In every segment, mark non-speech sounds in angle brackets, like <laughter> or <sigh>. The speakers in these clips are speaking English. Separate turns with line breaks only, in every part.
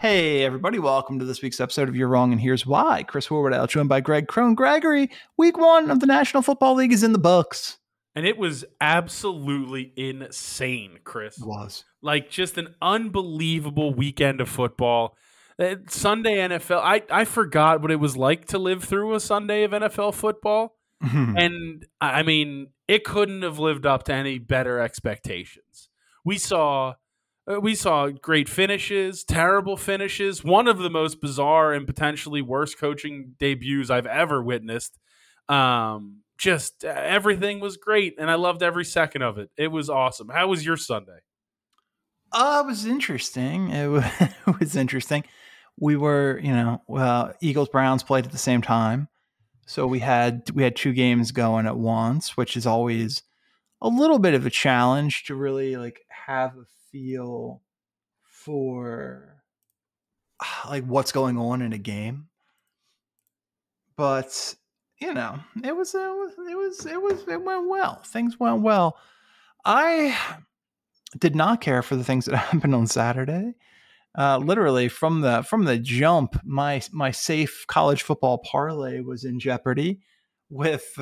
Hey, everybody, welcome to this week's episode of You're Wrong and Here's Why. Chris Horwedel, joined by Greg Crone. Gregory, week one of the National Football League is in the books.
And it was absolutely insane, Chris.
It was.
Like just an unbelievable weekend of football. Uh, Sunday NFL. I, I forgot what it was like to live through a Sunday of NFL football. <laughs> and I mean, it couldn't have lived up to any better expectations. We saw we saw great finishes, terrible finishes, one of the most bizarre and potentially worst coaching debuts I've ever witnessed. Um, just uh, everything was great, and I loved every second of it. It was awesome. How was your Sunday?
Uh, it was interesting. It was, <laughs> it was interesting. We were, you know, well, Eagles Browns played at the same time, so we had we had two games going at once, which is always a little bit of a challenge to really like have a feel for <sighs> like what's going on in a game. But you know, it was it was it was it went well. Things went well. I did not care for the things that <laughs> happened on Saturday. Uh, literally from the from the jump, my my safe college football parlay was in jeopardy with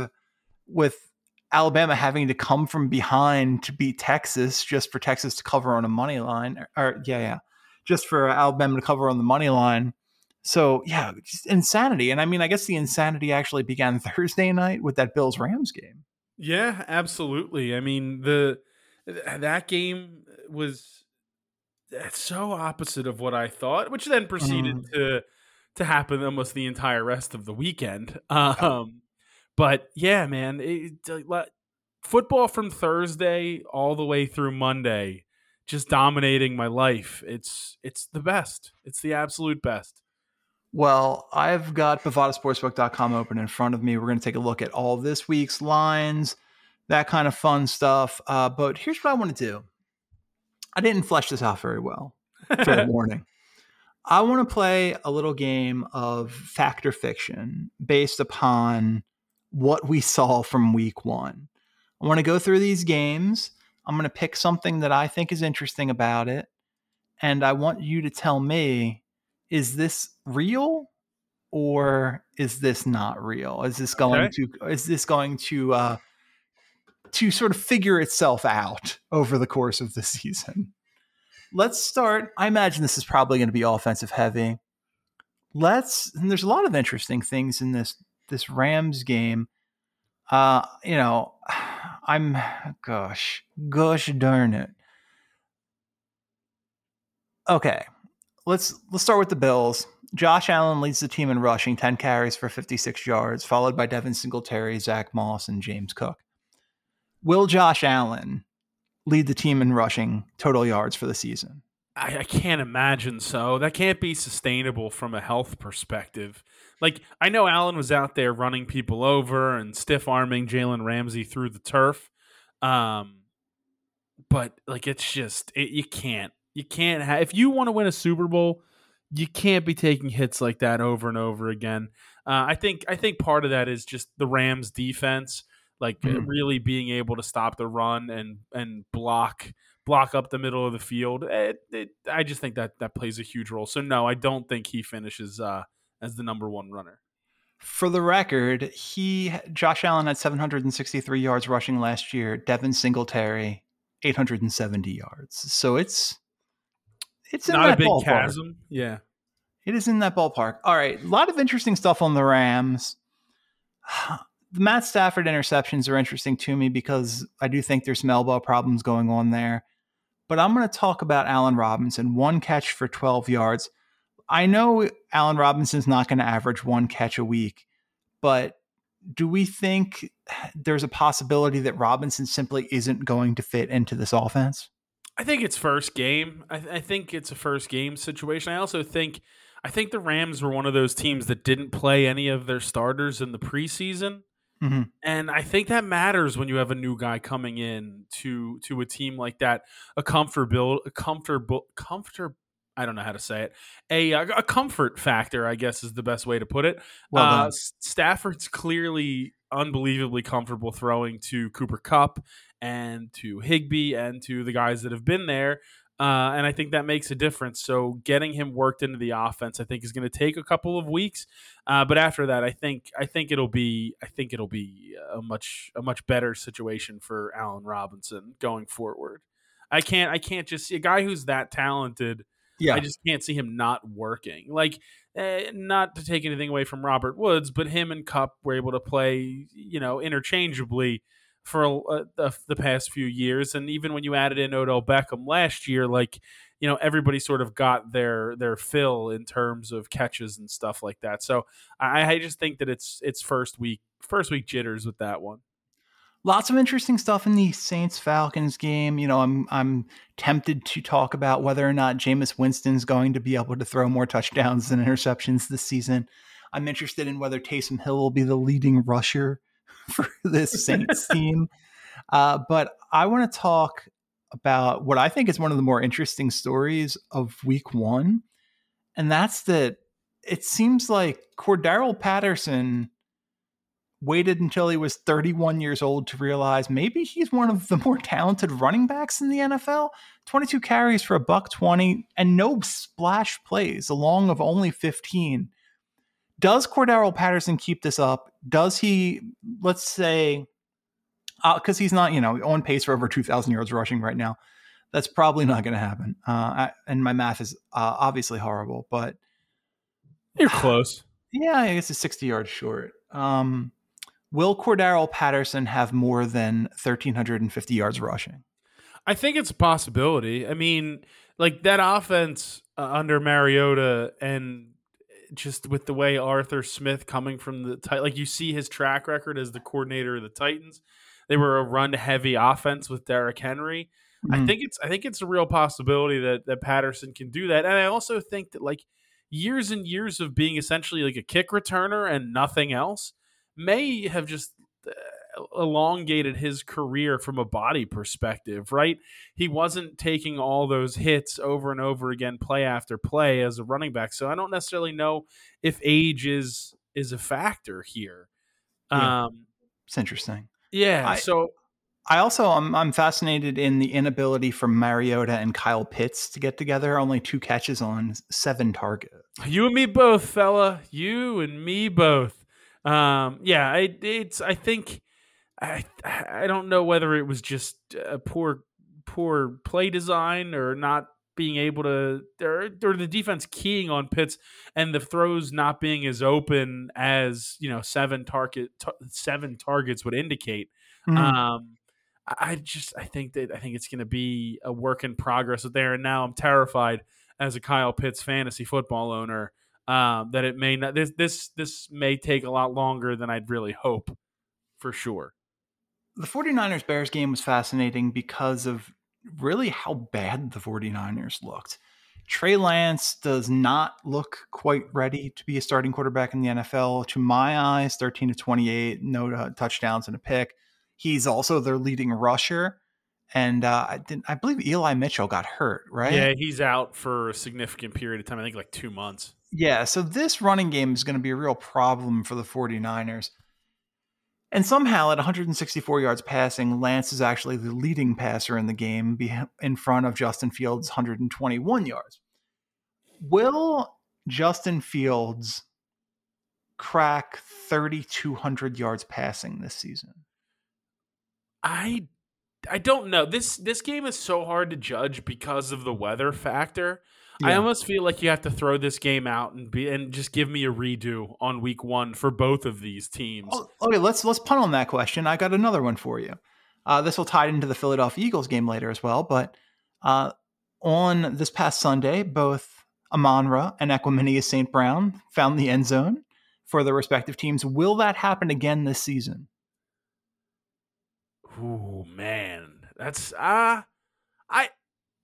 with Alabama having to come from behind to beat Texas just for Texas to cover on a money line. Or, or yeah, yeah, just for Alabama to cover on the money line. So yeah, just insanity. And I mean, I guess the insanity actually began <laughs> Thursday night with that Bills Rams game.
Yeah, absolutely. I mean, the that game was so opposite of what I thought, which then proceeded
Mm.
to to happen almost the entire rest of the weekend. Um, but yeah, man, it, football from Thursday all the way through Monday, just dominating my life. It's it's the best. It's the absolute best.
Well, I've got bovadasportsbook.com open in front of me. We're going to take a look at all this week's lines, that kind of fun stuff. Uh, but here's what I want to do. I didn't flesh this out very well. <laughs> Fair warning. I want to play a little game of fact or fiction based upon what we saw from week one. I want to go through these games. I'm going to pick something that I think is interesting about it. And I want you to tell me is this real or is this not real? Is this going
Okay.
to is this going to uh to sort of figure itself out over the course of the <laughs> season? Let's start. I imagine this is probably going to be offensive heavy. Let's and there's a lot of interesting things in this this Rams game. Uh, you know, <sighs> I'm gosh, gosh darn it. Okay, let's let's start with the Bills. Josh Allen leads the team in rushing, 10 carries for 56 yards, followed by Devin Singletary, Zach Moss, and James Cook. Will Josh Allen lead the team in rushing total yards for the season?
I, I can't imagine so. That can't be sustainable from a health perspective. Like I know Allen was out there running people over and stiff arming Jalen Ramsey through the turf, um, but like it's just it, you can't you can't have if you want to win a Super Bowl, you can't be taking hits like that over and over again. Uh, I think I think part of that is just the Rams defense, like
Mhm.
really being able to stop the run and and block block up the middle of the field. It, it, I just think that that plays a huge role. So no, I don't think he finishes uh, as the number one runner.
For the record, he Josh Allen had 763 yards rushing last year. Devin Singletary 870 yards. So it's it's in
Not a big
ballpark.
chasm. Yeah.
It is in that ballpark. All right, a lot of interesting stuff on the Rams. <sighs> The Matt Stafford interceptions are interesting to me because I do think there's some elbow problems going on there. But I'm going to talk about Allen Robinson, one catch for 12 yards. I know Allen Robinson's not going to average one catch a week, but do we think there's a possibility that Robinson simply isn't going to fit into this offense?
I think it's first game. I, I think it's a first game situation. I also think I think the Rams were one of those teams that didn't play any of their starters in the preseason.
Mm-hmm.
And I think that matters when you have a new guy coming in to to a team like that, a comfortable, a comfortable, comfortable. I don't know how to say it. A a comfort factor, I guess, is the best way to put it.
Well
uh. Stafford's clearly unbelievably comfortable throwing to Cooper Kupp and to Higbee and to the guys that have been there. Uh, and I think that makes a difference. So getting him worked into the offense, I think, is going to take a couple of weeks. Uh, but after that, I think I think it'll be I think it'll be a much a much better situation for Allen Robinson going forward. I can't I can't just see a guy who's that talented.
Yeah,
I just can't see him not working. Like, eh, not to take anything away from Robert Woods, but him and Kupp were able to play, you know, interchangeably for uh, the, past few years. And even when you added in Odell Beckham last year, like, you know, everybody sort of got their their fill in terms of catches and stuff like that. So I, I just think that it's it's first week first week jitters with that one.
Lots of interesting stuff in the Saints Falcons game. You know, I'm I'm tempted to talk about whether or not Jameis Winston's going to be able to throw more touchdowns than interceptions this season. I'm interested in whether Taysom Hill will be the leading rusher <laughs> for this Saints <laughs> team. Uh, but I want to talk about what I think is one of the more interesting stories of week one. And that's that it seems like Cordarrelle Patterson waited until he was 31 years old to realize maybe he's one of the more <laughs> talented running backs in the NFL. 22 carries for a buck 20 and no splash plays, along of only 15. Does Cordarrelle Patterson keep this up? Does he, let's say, because uh, he's not, you know, on pace for over 2,000 yards rushing right now. That's probably not going to happen. Uh, I, and my math is uh, obviously horrible, but
You're close. <sighs>
yeah, I guess it's 60 yards short. Um, will Cordarrelle Patterson have more than 1,350 yards rushing?
I think it's a possibility. I mean, like that offense uh, under Mariota and just with the way Arthur Smith coming from the Tit- like you see his track record as the coordinator of the Titans. They were a run heavy offense with Derrick Henry. I
Mhm.
think it's I think it's a real possibility that that Patterson can do that. And I also think that like years and years of being essentially like a kick returner and nothing else may have just uh, elongated his career from a body perspective, right? He wasn't taking all those hits over and over again play after play as a running back. So I don't necessarily know if age is is a factor here.
Yeah.
Um
It's interesting.
yeah,
I-
so
I also I'm I'm fascinated in the inability for Mariota and Kyle Pitts to get together. Only two catches on seven targets.
You and me both, fella. You and me both. Um, yeah, I, it's. I think. I I don't know whether it was just a poor poor play design or not being able to or, or the defense keying on Pitts and the throws not being as open as you know seven target tar- seven targets would indicate.
Mhm.
Um, I I just I think that I think it's going to be a work in progress there, and now I'm terrified as a Kyle Pitts fantasy football owner um, that it may not this this this may take a lot longer than I'd really hope for sure.
the 49ers Bears game was fascinating because of really how bad the 49ers looked. Trey Lance does not look quite ready to be a starting quarterback in the NFL. To my eyes, 13 to 28, no uh, touchdowns and a pick. He's also their leading rusher. And uh, I, didn't, I believe Eli Mitchell got hurt, right?
Yeah, he's out for a significant period of time. I think like two months.
Yeah, so this running game is going to be a real problem for the 49ers. And somehow, at 164 yards passing, Lance is actually the leading passer in the game in front of Justin Fields' 121 yards. Will Justin Fields crack 3,200 yards passing this season?
I I don't know. This this game is so hard to judge because of the weather factor. I almost feel like you have to throw this game out and be and just give me a redo on week one for both of these teams.
Oh, okay, let's let's punt on that question. I got another one for you. Uh, this will tie into the Philadelphia Eagles game later as well. But uh, on this past Sunday, both Amon-Ra and Equanimeous St. Brown found the end zone for their respective teams. Will that happen again this season?
Ooh man, that's uh I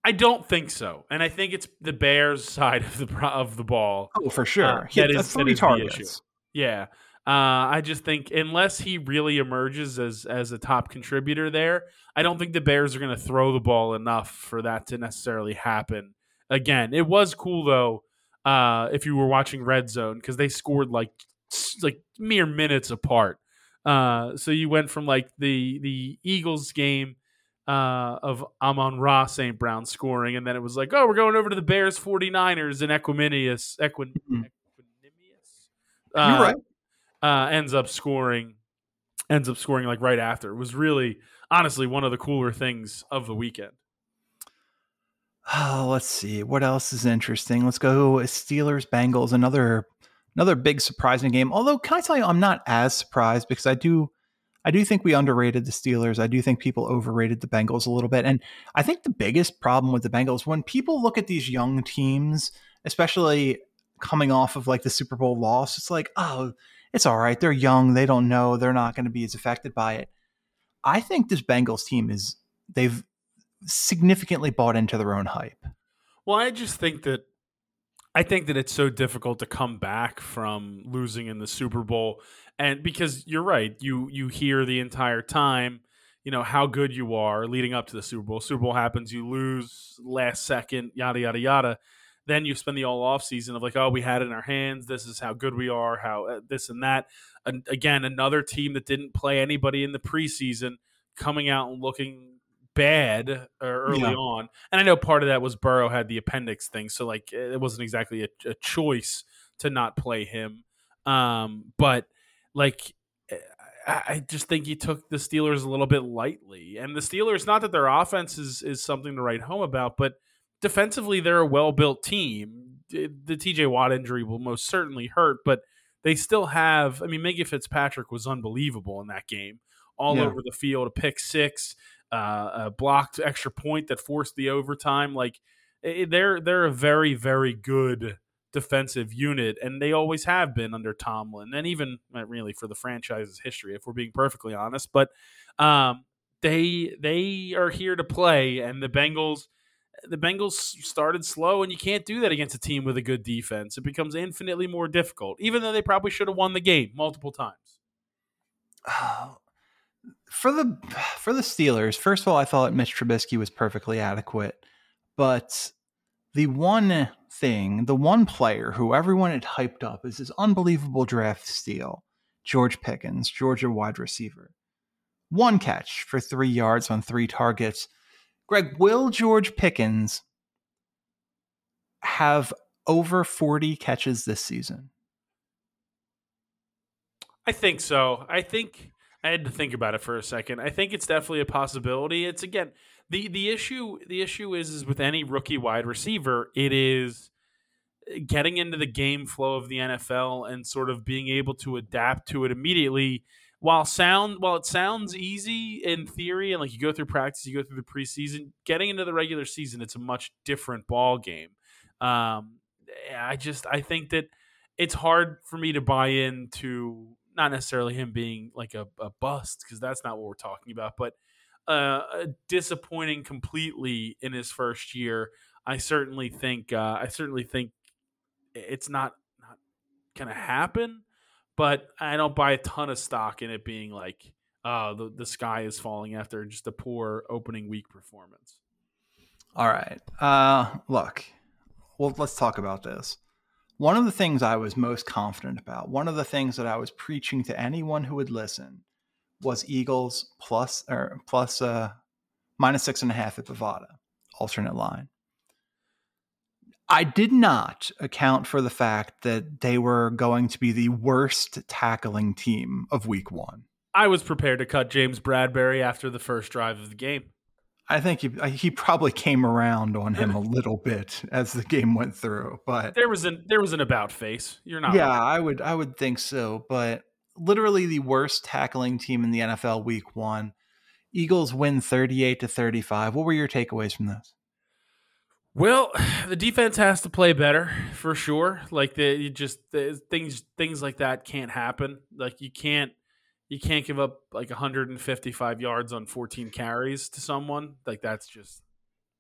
I don't think so, and I think it's the Bears' <laughs> side of the of the ball.
Oh, for sure.
Uh,
He
that is- that
three
the issue. Yeah. Uh, I just think unless he really emerges as as a top contributor there, I don't think the Bears are going to throw the ball enough for that to necessarily happen. Again, it was cool though. Uh, if you were watching Red Zone, because they scored like like mere minutes apart. Uh, so you went from like the the Eagles game uh, of Amon-Ra St. Brown scoring, and then it was like, oh, we're going over to the Bears 49ers and Equanimeous. Equin,
Mhm. <laughs>
Equinemius?
You're
Uh,
right.
uh, ends up scoring ends up scoring like right after. It was really honestly one of the cooler things of the weekend.
Oh, <sighs> let's see. What else is interesting? Let's go Steelers Bengals, another another big surprising game. Although can I tell you I'm not as surprised because I do I do think we underrated the Steelers. I do think people overrated the Bengals a little bit. And I think the biggest problem with the Bengals when people look at these young teams, especially coming off of like the Super Bowl loss, it's like, "Oh, it's all right. They're young. They don't know. They're not going to be as affected by it." I think this Bengals team is they've significantly bought into their own hype.
Well, I just think that I think that it's so difficult to come back from losing in the Super Bowl, and because you're right, you you hear the entire time, you know how good you are leading up to the Super Bowl. Super Bowl happens, you lose last second, yada yada yada. Then you spend the all off season of like, oh, we had it in our hands. This is how good we are. How uh, this and that. And again, another team that didn't play anybody in the preseason coming out and looking bad uh, early
Yeah.
on. And I know part of that was Burrow had the appendix thing, so like it wasn't exactly a, a choice to not play him. Um, but like I, I just think he took the Steelers a little bit lightly, and the Steelers not that their offense is is something to write home about, but defensively they're a well built team. The TJ Watt injury will most certainly hurt, but they still have. I mean, Minkah Fitzpatrick was unbelievable in that game, all
Yeah.
over the field, a pick six, uh, a blocked extra point that forced the overtime. Like eh, they're they're a very very good defensive unit, and they always have been under Tomlin, and even uh, really for the franchise's history, if we're being perfectly honest. But um, they they are here to play, and the Bengals. The Bengals started slow, and you can't do that against a team with a good defense. It becomes infinitely more difficult, even though they probably should have won the game multiple times.
Oh, <sighs> for the for the Steelers, first of all, I thought Mitch Trubisky was perfectly adequate, but the one thing, the one player who everyone had hyped up is this unbelievable draft steal, George Pickens, Georgia wide receiver, one catch for three yards on three targets. Greg, will George Pickens have over forty catches this season?
I think so. I think I had to think about it for a second. I think it's definitely a possibility. It's again the the issue. The issue is is with any rookie wide receiver, it is getting into the game flow of the NFL and sort of being able to adapt to it immediately. While sound while it sounds easy in theory, and like you go through practice, you go through the preseason, getting into the regular season, it's a much different ball game. Um, I just I think that it's hard for me to buy into not necessarily him being like a, a bust because that's not what we're talking about, but uh, disappointing completely in his first year. I certainly think uh, I certainly think it's not not gonna happen, but I don't buy a ton of stock in it being like uh, the the sky is falling after just a poor opening week performance.
All right. Uh, look, well, let's talk about this. One of the things I was most confident about, one of the things that I was preaching to anyone who would listen, was Eagles plus or plus uh, minus six and a half at Bovada, alternate line. I did not account for the fact that they were going to be the worst tackling team of Week One.
I was prepared to cut James Bradbury after the first drive of the game.
I think he he probably came around on him a <laughs> little bit as the game went through, but
There was an there was an about face. You're not
yeah,
wrong.
I would I would think so. But literally the worst tackling team in the NFL week one. Eagles win 38 to 35. What were your takeaways from this?
Well, <sighs> the defense has to play better for sure. Like the just the, things things like that can't happen. Like you can't you can't give up like 155 yards on 14 carries to someone. Like that's just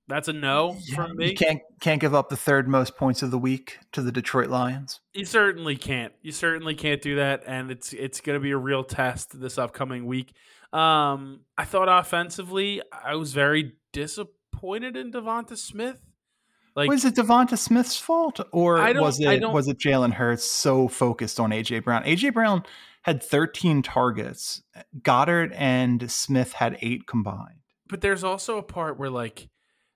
That's a no
Yeah,
from me.
You can't can't give up the third most points of the week to the Detroit Lions.
You certainly can't. You certainly can't do that, and it's it's going to be a real test this upcoming week. Um, I thought offensively, I was very disappointed in Devonta Smith. Like,
was it Devonta Smith's fault, or was it was it Jalen Hurts so focused on AJ Brown? AJ Brown had 13 targets. Goedert and Smith had eight combined.
but there's also a part where like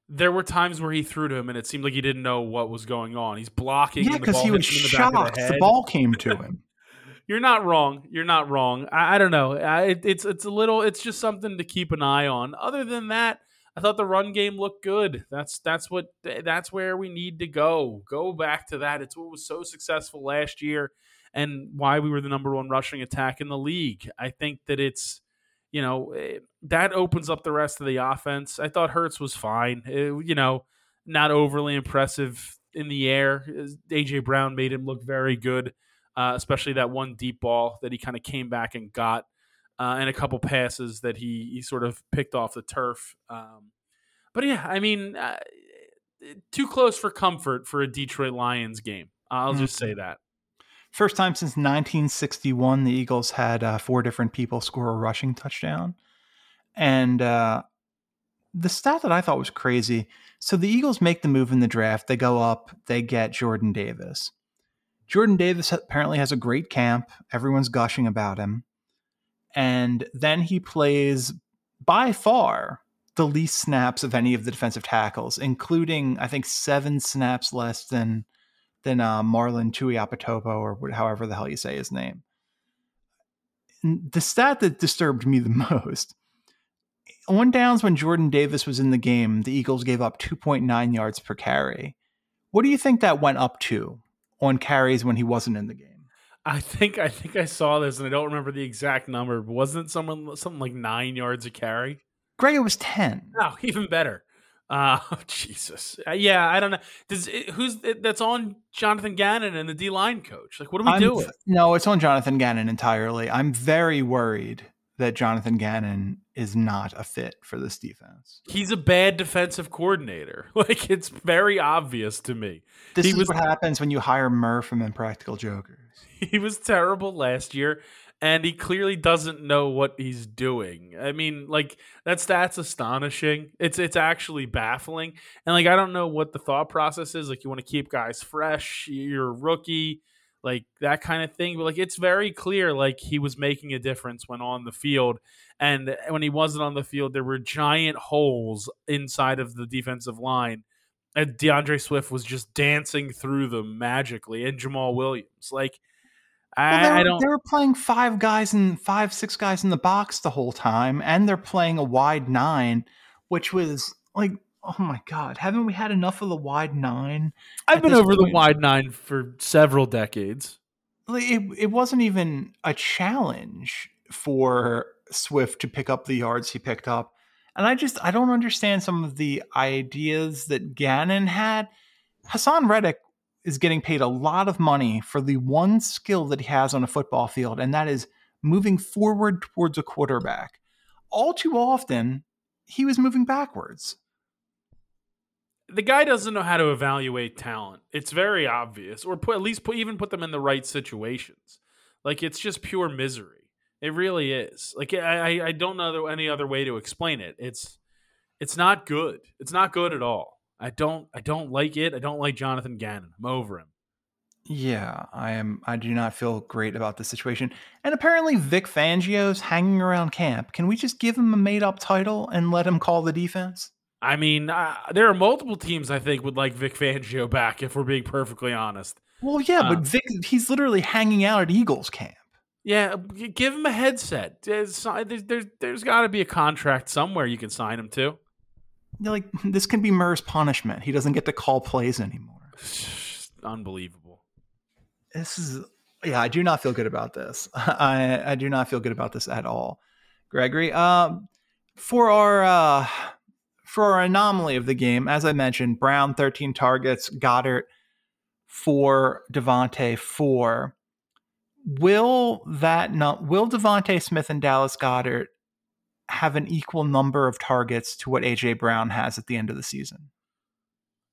there were times where he threw to him, and it seemed like he didn't know what was going on. He's blocking.
Yeah, because he was
the
shocked.
the,
The, ball came to him. <laughs>
You're not wrong. You're not wrong. I, I don't know. I, it, it's it's a little. It's just something to keep an eye on. Other than that, I thought the run game looked good. That's that's what that's where we need to go. Go back to that. It's what was so successful last year, and why we were the number one rushing attack in the league. I think that it's you know eh, that opens up the rest of the offense. I thought Hurts was fine. Eh, you know, not overly impressive in the air. AJ Brown made him look very good uh, especially that one deep ball that he kind of came back and got, uh, and a couple passes that he, he sort of picked off the turf. Um, but yeah, I mean, uh, too close for comfort for a Detroit Lions game. I'll just say that.
First time since 1961, the Eagles had uh, four different people score a rushing touchdown. And uh, the stat that I thought was crazy so the Eagles make the move in the draft. They go up, they get Jordan Davis. Jordan Davis apparently has a great camp. Everyone's gushing about him. And then he plays by far the least snaps of any of the defensive tackles, including, I think, seven snaps less than than uh, Marlon Tuiapatopo or however the hell you say his name. And The stat that disturbed me the <laughs> most on downs when Jordan Davis was in the game, the Eagles gave up 2.9 yards per carry. What do you think that went up to on carries when he wasn't in the game?
I think I think I saw this and I don't remember the exact number. But wasn't it someone something like nine yards a carry?
Greg, it was 10.
Oh, even better. Uh, <laughs> Jesus. Uh, yeah, I don't know. Does it, who's that's on Jonathan Gannon and the D line coach? Like, what are we
I'm-
doing?
No, it's on Jonathan Gannon entirely. I'm very worried that Jonathan Gannon is not a fit for this defense.
He's a bad defensive coordinator. <laughs> Like, it's very obvious to me.
This
He
is
was-
what happens when you hire Murr from Impractical Jokers. <laughs>
He was terrible last year, and he clearly doesn't know what he's doing. I mean, like that stat's astonishing. It's it's actually baffling, and like I don't know what the thought process is. Like you want to keep guys fresh. You're a rookie, like that kind of thing. But like it's very clear, like he was making a difference when on the field, and when he wasn't on the field, there were giant holes inside of the defensive line. And D'Andre Swift was just dancing through them magically, and Jamaal Williams. Like, I,
Well, they, were,
I don't.
they were playing five guys and five, six guys in the box the whole time, and they're playing a wide nine, which was like, oh my god, haven't we had enough of the wide nine?
I've been over the wide nine for several decades.
Like, It, it wasn't even a challenge for Swift to pick up the yards he picked up. And I just I don't understand some of the ideas that Gannon had. Haason Reddick is getting paid a lot of money for the one skill that he has on a football field, and that is moving forward towards a quarterback. All too often, he was moving backwards.
The guy doesn't know how to evaluate talent. It's very obvious, or put, at least put, even put them in the right situations. Like it's just pure misery. It really is. Like I, I- don't know any other way to explain it. It's it's not good. It's not good at all. I don't I don't like it. I don't like Jonathan Gannon. I'm over him.
Yeah, I am. I do not feel great about the situation. And apparently, Vic Fangio's hanging around camp. Can we just give him a made-up title and let him call the defense?
I mean, uh, there are multiple teams I think would like Vic Fangio back. If we're being perfectly honest.
Well, yeah,
Uh,
but Vic, he's literally hanging out at Eagles camp.
Yeah, give him a headset. There's there's there's, there's got to be a contract somewhere you can sign him to.
Like <laughs> this can be Murr's punishment. He doesn't get to call plays anymore. <sighs>
Unbelievable.
This is yeah. I do not feel good about this. <laughs> I I do not feel good about this at all, Gregory. Um, for our uh, for our anomaly of the game, as I mentioned, Brown thirteen targets, Goedert four, Devonta four. Will that not will Devonta Smith and Dallas Goedert have an equal number of targets to what AJ Brown has at the end of the season?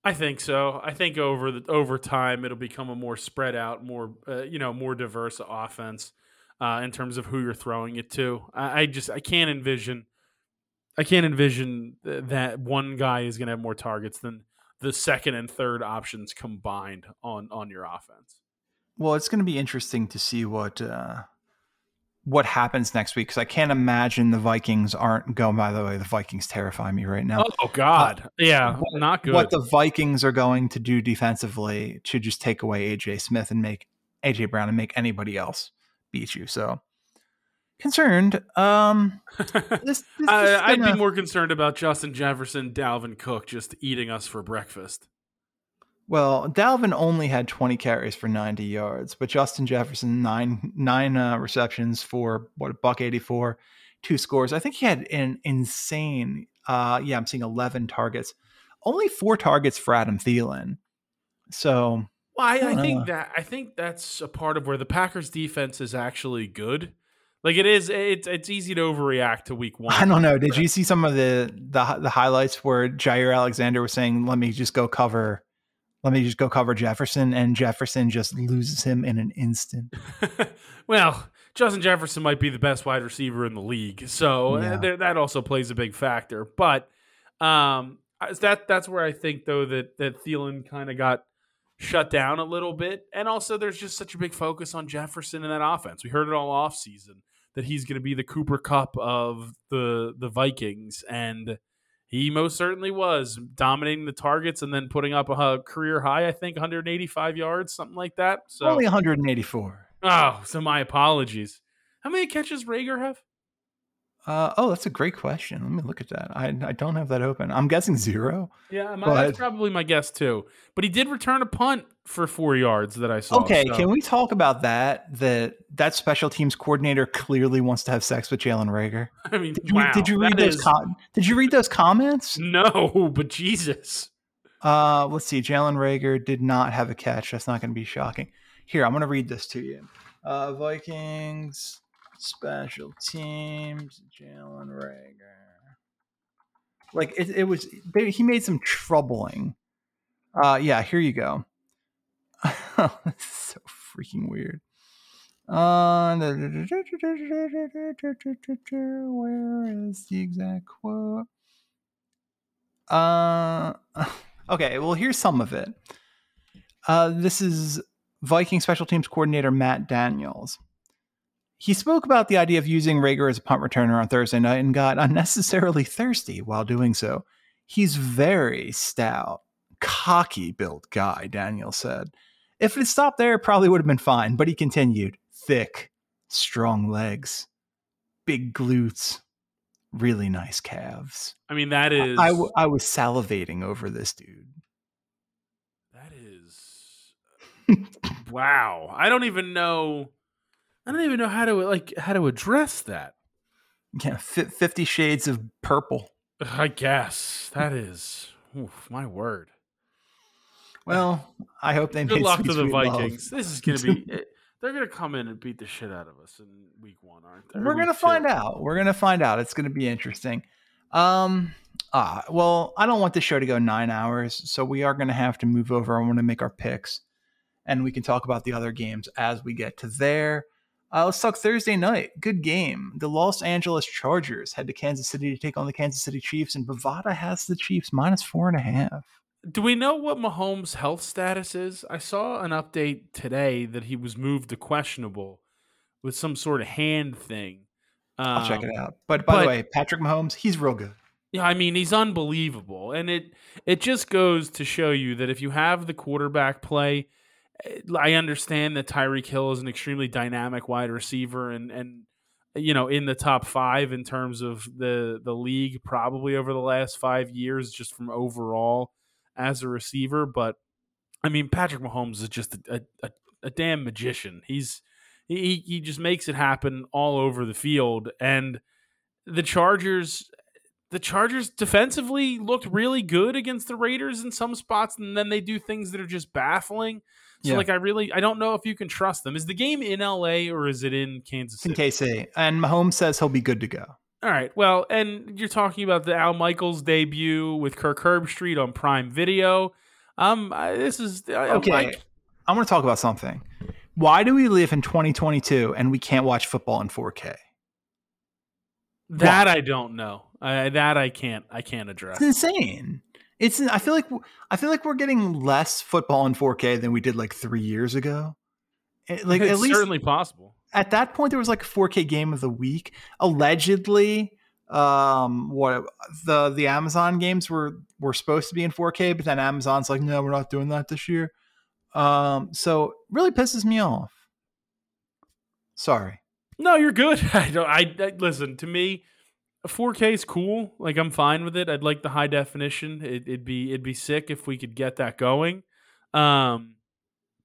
I think so. I think over the over time it'll become a more spread out, more uh, you know, more diverse offense uh, in terms of who you're throwing it to. I, I just I can't envision I can't envision that one guy is going to have more targets than the second and third options combined on on your offense.
Well, it's going to be interesting to see what uh, what happens next week because I can't imagine the Vikings aren't going. By the way, the Vikings terrify me right now.
Oh God, uh, yeah,
what,
not good.
What the Vikings are going to do defensively to just take away AJ Smith and make AJ Brown and make anybody else beat you. So concerned. Um, <laughs>
this, this I, would be more concerned about Justin Jefferson, Dalvin Cook just eating us for breakfast.
Well, Dalvin only had 20 carries for 90 yards, but Justin Jefferson nine nine uh, receptions for what a buck 84, two scores. I think he had an insane. Uh, yeah, I'm seeing 11 targets, only four targets for Adam Thielen. So,
well, I, I think that I think that's a part of where the Packers defense is actually good like it is, it's it's easy to overreact to week one.
I don't know. Did you see some of the the the highlights where Jaire Alexander was saying, "Let me just go cover." Let me just go cover Jefferson, and Jefferson just loses him in an instant. <laughs>
well, Justin Jefferson might be the best wide receiver in the league, so uh, yeah. th- that also plays a big factor. But um, that that's where I think though that that Thielen kind of got shut down a little bit, and also there's just such a big focus on Jefferson in that offense. We heard it all off season that he's going to be the Cooper Kupp of the the Vikings, and he most certainly was dominating the targets and then putting up a career high, I think, 185 yards, something like that. So
only 184.
Oh, so my apologies. How many catches Reagor have?
Uh, oh, that's a great question. Let me look at that. I, I don't have that open. I'm guessing zero.
Yeah, my, but... that's probably my guess too. But he did return a punt for four yards that I saw.
Okay, so. can we talk about that? That that special teams coordinator clearly wants to have sex with Jalen Reagor. <laughs>
I mean,
did you,
wow,
did you read those? Is... Com- did you read those comments?
No, but Jesus.
Uh, let's see. Jalen Reagor did not have a catch. That's not going to be shocking. Here, I'm going to read this to you. Uh, Vikings Special teams, Jalen Reagor. Like it, it was, they, he made some troubling. Uh, yeah, here you go. so freaking weird. Uh, where is the exact quote? Uh, okay, well, here's some of it. Uh, this is Viking special teams coordinator Matt Daniels. He spoke about the idea of using Reagor as a punt returner on Thursday night and got unnecessarily thirsty while doing so. He's very stout, cocky built guy, Daniel said. If it stopped there, it probably would have been fine, but he continued thick, strong legs, big glutes, really nice calves.
I mean, that is.
I, I, w- I was salivating over this dude.
That is. Uh, wow. I don't even know I don't even know how to like how to address that.
Yeah, Fifty Shades of Purple.
I guess that is oof, my word.
Well, I hope they.
Good luck to the Vikings. Love. This is going to be. Eh, they're going to come in and beat the shit out of us in week one, aren't they?
We're going to find out. We're going to find out. It's going to be interesting. Um. Ah, well, I don't want this show to go nine hours, so we are going to have to move over. I want to make our picks, and we can talk about the other games as we get to there. Uh, let's talk Thursday night. Good game. The Los Angeles Chargers head to Kansas City to take on the Kansas City Chiefs, and Bovada has the Chiefs minus four and a half.
Do we know what Mahomes' health status is? I saw an update today that he was moved to questionable with some sort of hand thing.
Um, I'll check it um, out. But by but, the way, Patrick Mahomes, he's real good.
Yeah, I mean he's unbelievable, and it it just goes to show you that if you have the quarterback play Uh, I understand that Tyreek Hill is an extremely dynamic wide receiver and and you know in the top five in terms of the the league probably over the last five years just from overall as a receiver. But I mean Patrick Mahomes is just a, a, a damn magician. He's he he just makes it happen all over the field and the Chargers the Chargers defensively looked really good against the Raiders in some spots, and then they do things that are just baffling. So yeah. like I really I don't know if you can trust them. Is the game in LA or is it in Kansas City?
in KC. And Mahomes says he'll be good to go.
All right. Well, and you're talking about the Al Michaels debut with Kirk Herbstreit on Prime Video. Um, I, this is I,
Okay.
Like,
I want to talk about something. Why do we live in 2022 and we can't watch football in 4K?
that I don't know. I, that I can't. I can't address.
It's insane. It's I feel like I feel like we're getting less football in 4K than we did like 3 years ago. Like
it's
at least
certainly possible.
at that point there was like a 4K game of the week. Allegedly, um, what the the Amazon games were were supposed to be in 4K, but then Amazon's like, no, we're not doing that this year. Um, so really pisses me off. Sorry.
No, you're good. <laughs> I don't. I, I listen to me. 4K is cool. Like I'm fine with it. I'd like the high definition. It, it'd be it'd be sick if we could get that going. Um,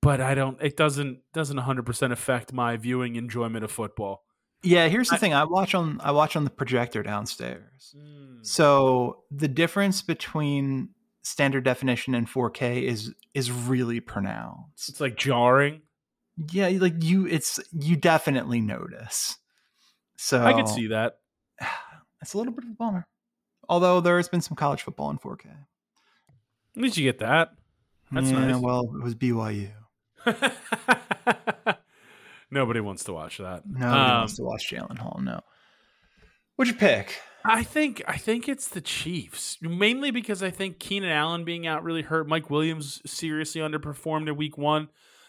but I don't. It doesn't doesn't 100 percent affect my viewing enjoyment of football.
Yeah, here's the
I-
thing. I watch on I watch on the projector downstairs. So the difference between standard definition and 4K is is really pronounced.
It's like jarring.
Yeah, like you it's you definitely notice. So
I could see that. <sighs> <sighs>
it's a little bit of a bummer. Although there has been some college football in 4K.
At least you get that. That's
yeah,
nice.
well, it was BYU. <laughs>
Nobody wants to watch that.
Nobody
Um,
wants to watch Jaren Hall. No. What'd you pick?
I think I think it's the Chiefs mainly because I think Keenan Allen being out really hurt. Mike Williams seriously underperformed in Week One.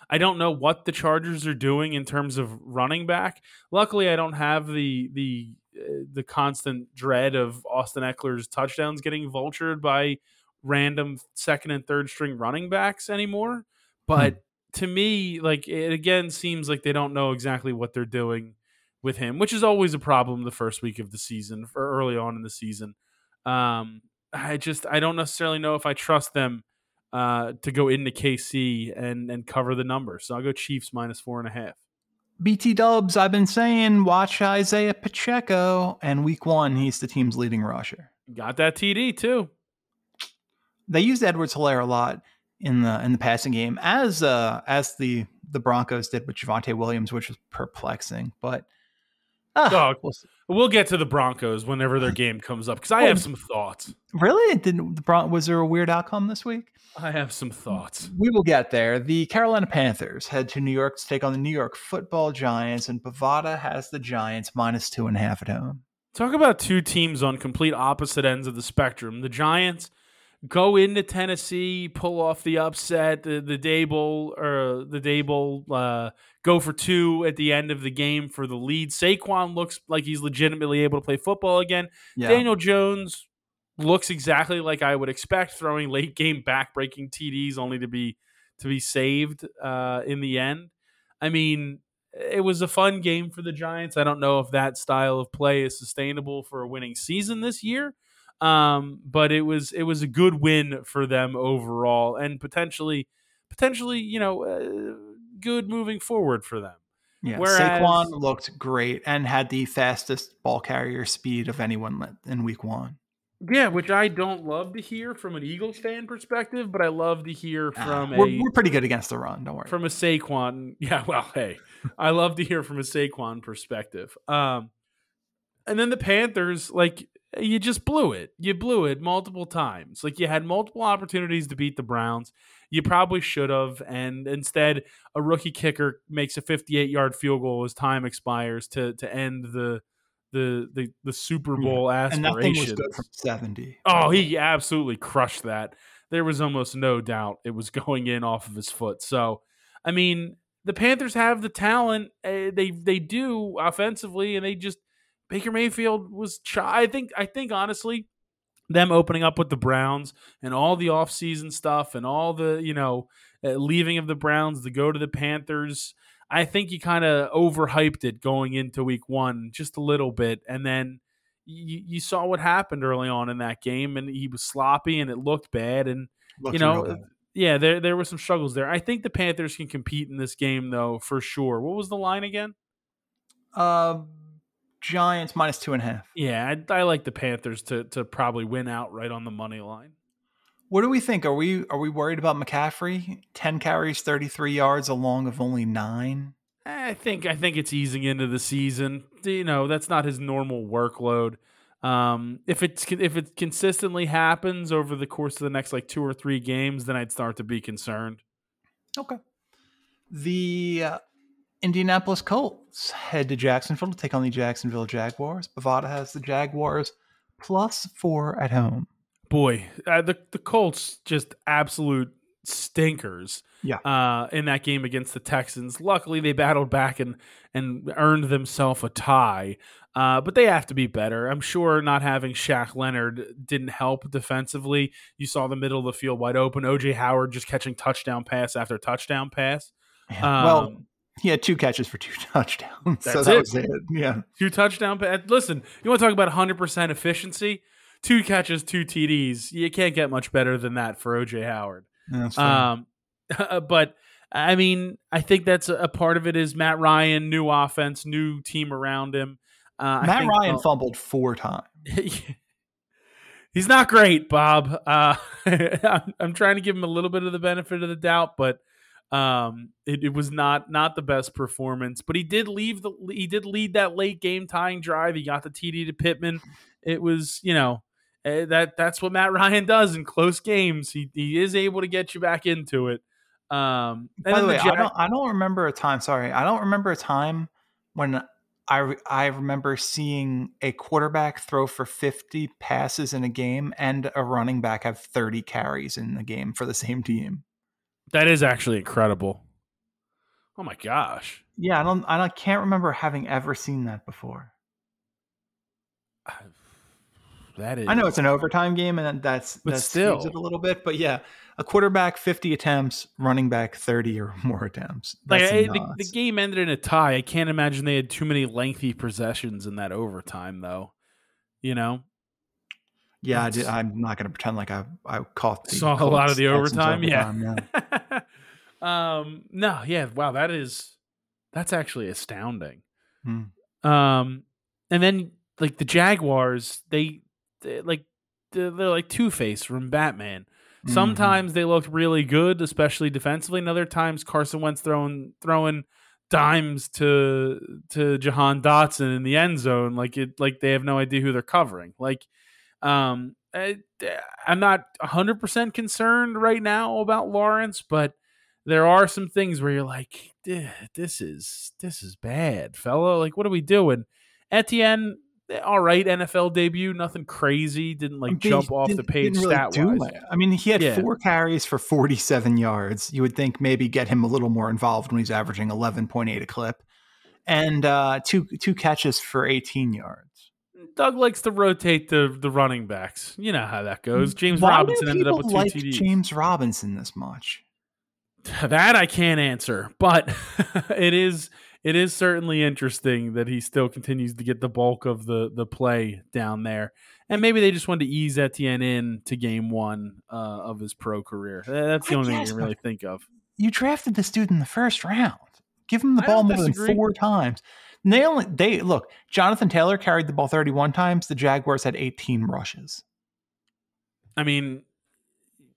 I don't know what the Chargers are doing in terms of running back. Luckily, I don't have the the the constant dread of Austin Ekeler's touchdowns getting vultured by random second and third string running backs anymore. But to me, like it again seems like they don't know exactly what they're doing with him, which is always a problem the first week of the season or early on in the season. Um, I just I don't necessarily know if I trust them uh, to go into KC and and cover the number. So I'll go Chiefs minus four and a half.
BT Dubs, I've been saying watch Isaiah Pacheco, and week one, he's the team's leading rusher.
Got that TD too.
They used Edwards-Helaire a lot in the in the passing game, as uh as the the Broncos did with Javonte Williams, which was perplexing. But ah,
Dog.
we'll see.
We'll get to the Broncos whenever their <laughs> game comes up because I have some thoughts.
really, Didn't the Bron- was there a weird outcome this week?
I have some thoughts.
We will get there. The Carolina Panthers head to New York to take on the New York Football Giants, and Bovada has the Giants minus two and a half at home.
Talk about two teams on complete opposite ends of the spectrum. The Giants go into Tennessee, pull off the upset, the the Daboll or the Daboll uh, go for two at the end of the game for the lead. Saquon looks like he's legitimately able to play football again.
Yeah,
Daniel Jones looks exactly like I would expect, throwing late game backbreaking TDs only to be to be saved uh, in the end. I mean, it was a fun game for the Giants. I don't know if that style of play is sustainable for a winning season this year, um, but it was it was a good win for them overall, and potentially potentially you know uh, good moving forward for them.
yeah.
whereas-
Saquon looked great and had the fastest ball carrier speed of anyone in Week One.
Yeah, which I don't love to hear from an Eagles fan perspective, but I love to hear
Ah,
from
we're,
a
we're pretty good against the run. Don't worry.
from a Saquon. <laughs> Yeah, well, hey, I love to hear from a Saquon perspective. Um, and then the Panthers, like you just blew it. You blew it multiple times. Like you had multiple opportunities to beat the Browns. You probably should have, and instead, a rookie kicker makes a 58 yard field goal as time expires to to end the the the, the Super Bowl
was
aspirations.
good from seventy.
Oh, he absolutely crushed that. There was almost no doubt it was <laughs> going in off of his foot. So, I mean, the Panthers have the talent. Uh, they they do offensively, and they just Baker Mayfield was. Ch- I think. I think honestly, them opening up with the Browns and all the offseason stuff and all the you know uh, leaving of the Browns to go to the Panthers. I think you kind of overhyped it going into Week One just a little bit, and then you, you saw what happened early on in that game, and he was sloppy, and it looked bad, and
Looked
you know, yeah, there there were some struggles there. I think the Panthers can compete in this game though for sure. What was the line again?
Uh, Giants minus two and a half.
Yeah, I, I like the Panthers to to probably win outright on the money line.
What do we think? Are we are we worried about McCaffrey? Ten carries, thirty three yards, along of only nine.
I think I think it's easing into the season. You know, that's not his normal workload. Um, if it's if it consistently happens over the course of the next like two or three games, then I'd start to be concerned.
Okay. The uh, Indianapolis Colts head to Jacksonville to take on the Jacksonville Jaguars. Bovada has the Jaguars plus four at home.
Boy, uh, the the Colts just absolute stinkers.
Yeah.
Uh, in that game against the Texans. Luckily, they battled back and and earned themselves a tie. Uh, but they have to be better. I'm sure not having Shaq Leonard didn't help defensively. You saw the middle of the field wide open. OJ Howard just catching touchdown pass after touchdown pass.
Yeah. Um, well, he had two catches for two <laughs> touchdowns.
That's so
that
it.
was it. Yeah.
Two touchdown pass. Listen, you want to talk about 100% efficiency? Two catches, two TDs. You can't get much better than that for OJ Howard. Um, <laughs> but I mean, I think that's a part of it is Matt Ryan, new offense, new team around him.
Uh, Matt Ryan fumbled four times. <laughs>
He's not great, Bob. Uh, I'm, I'm, trying to give him a little bit of the benefit of the doubt, but um, it, it, was not not the best performance. But he did leave the he did lead that late game tying drive. He got the TD to Pittman. It was you know eh, that that's what Matt <laughs> Ryan does in close games. He he is able to get you back into it. Um,
By the way, the Jack- I don't I don't remember a time. Sorry, I don't remember a time when I I remember seeing a quarterback throw for 50 passes in a game and a running back have 30 carries in the game for the same team.
That is actually incredible. Oh my gosh.
Yeah, I don't I don't, can't remember having ever seen that before.
That is
I know it's an overtime game and that's
but
that
still
it a little bit, but yeah, a quarterback 50 attempts, running back 30 or <laughs> more attempts.
That's like I, the, the, game ended in a tie. I can't imagine they had too many lengthy possessions in that overtime, though. You know.
Yeah, I am not going to pretend like I I caught
the saw a lot of the overtime. overtime yeah. yeah. <laughs> um. No. Yeah. Wow. That is that's actually astounding.
Hmm.
Um. And then like the Jaguars, they, they like they're, they're like Two Face from Batman Mm-hmm. Sometimes they looked really good, especially defensively, and other times Carson Wentz throwing throwing dimes to to Jahan Dotson in the end zone, like it like they have no idea who they're covering. Like, um, I, I'm not 100 percent concerned right now about Lawrence, but there are some things where you're like, this is this is bad, fellow. Like, what are we doing? Etienne all right NFL debut, nothing crazy. Didn't like jump off the page really stat wise.
I mean, he had yeah. four carries for 47 yards. You would think maybe get him a little more involved when he's averaging 11.8 a clip, and uh, two two catches for 18 yards.
Doug likes to rotate the the running backs. You know how that goes. James Why Robinson ended up with two like TDs.
James Robinson this much. <sighs>
That I can't answer, but <laughs> it is it is certainly interesting that he still continues to get the bulk of the the play down there. And maybe they just wanted to ease Etienne in to game one uh, of his pro career. That's the I only thing I can really think of.
You drafted this dude in the first round. Give him the ball more disagree. than four times. And they only they look. Jonathan Taylor carried the ball thirty one times. The Jaguars had eighteen rushes.
I mean,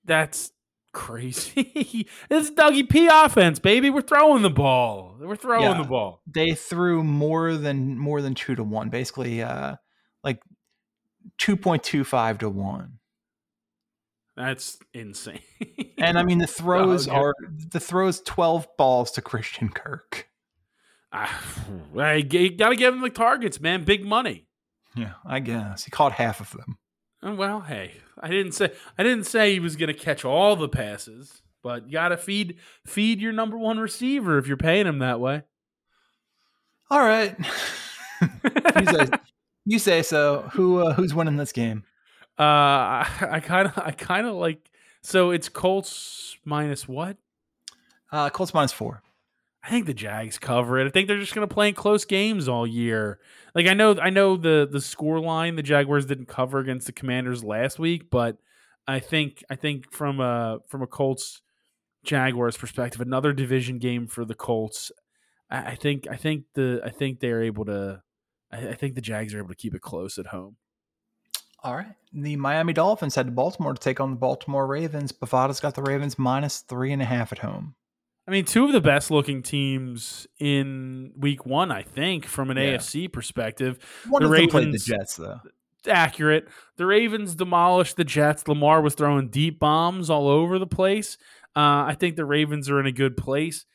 that's crazy. <laughs> it's Dougie P offense, baby. We're throwing the ball. We're throwing yeah, the ball.
They threw more than more than two to one, basically uh like two point two five to one.
That's insane.
and I mean the <laughs> throws oh, are the throws twelve balls to Christian Kirk. <sighs>
Uh, I gotta give him the targets, man. Big money.
Yeah, I guess he caught half of them.
Oh, well, hey, I didn't say I didn't say he was going to catch all the passes, but you got to feed feed your number one receiver if you're paying him that way.
All right, <laughs> you, say, <laughs> you, say, so. Who uh, who's winning this game?
Uh, I kind of I kind of like so it's Colts minus what?
Uh, Colts minus four.
I think the Jags cover it. I think they're just going to play in close games all year. Like I know, I know the the score line the Jaguars didn't cover against the Commanders last week, but I think I think from a from a Colts Jaguars perspective, another division game for the Colts. I, I think I think the I think they're able to. I, I think the Jags are able to keep it close at home.
All right. The Miami Dolphins head to Baltimore to take on the Baltimore Ravens. Bovada's got the Ravens minus three and a half at home.
I mean, two of the best looking teams in week one, I think, from an
Yeah.
AFC perspective.
One
The
of them played the Jets, though.
accurate. The Ravens demolished the Jets. Lamar was throwing deep bombs all over the place. Uh, I think the Ravens are in a good place,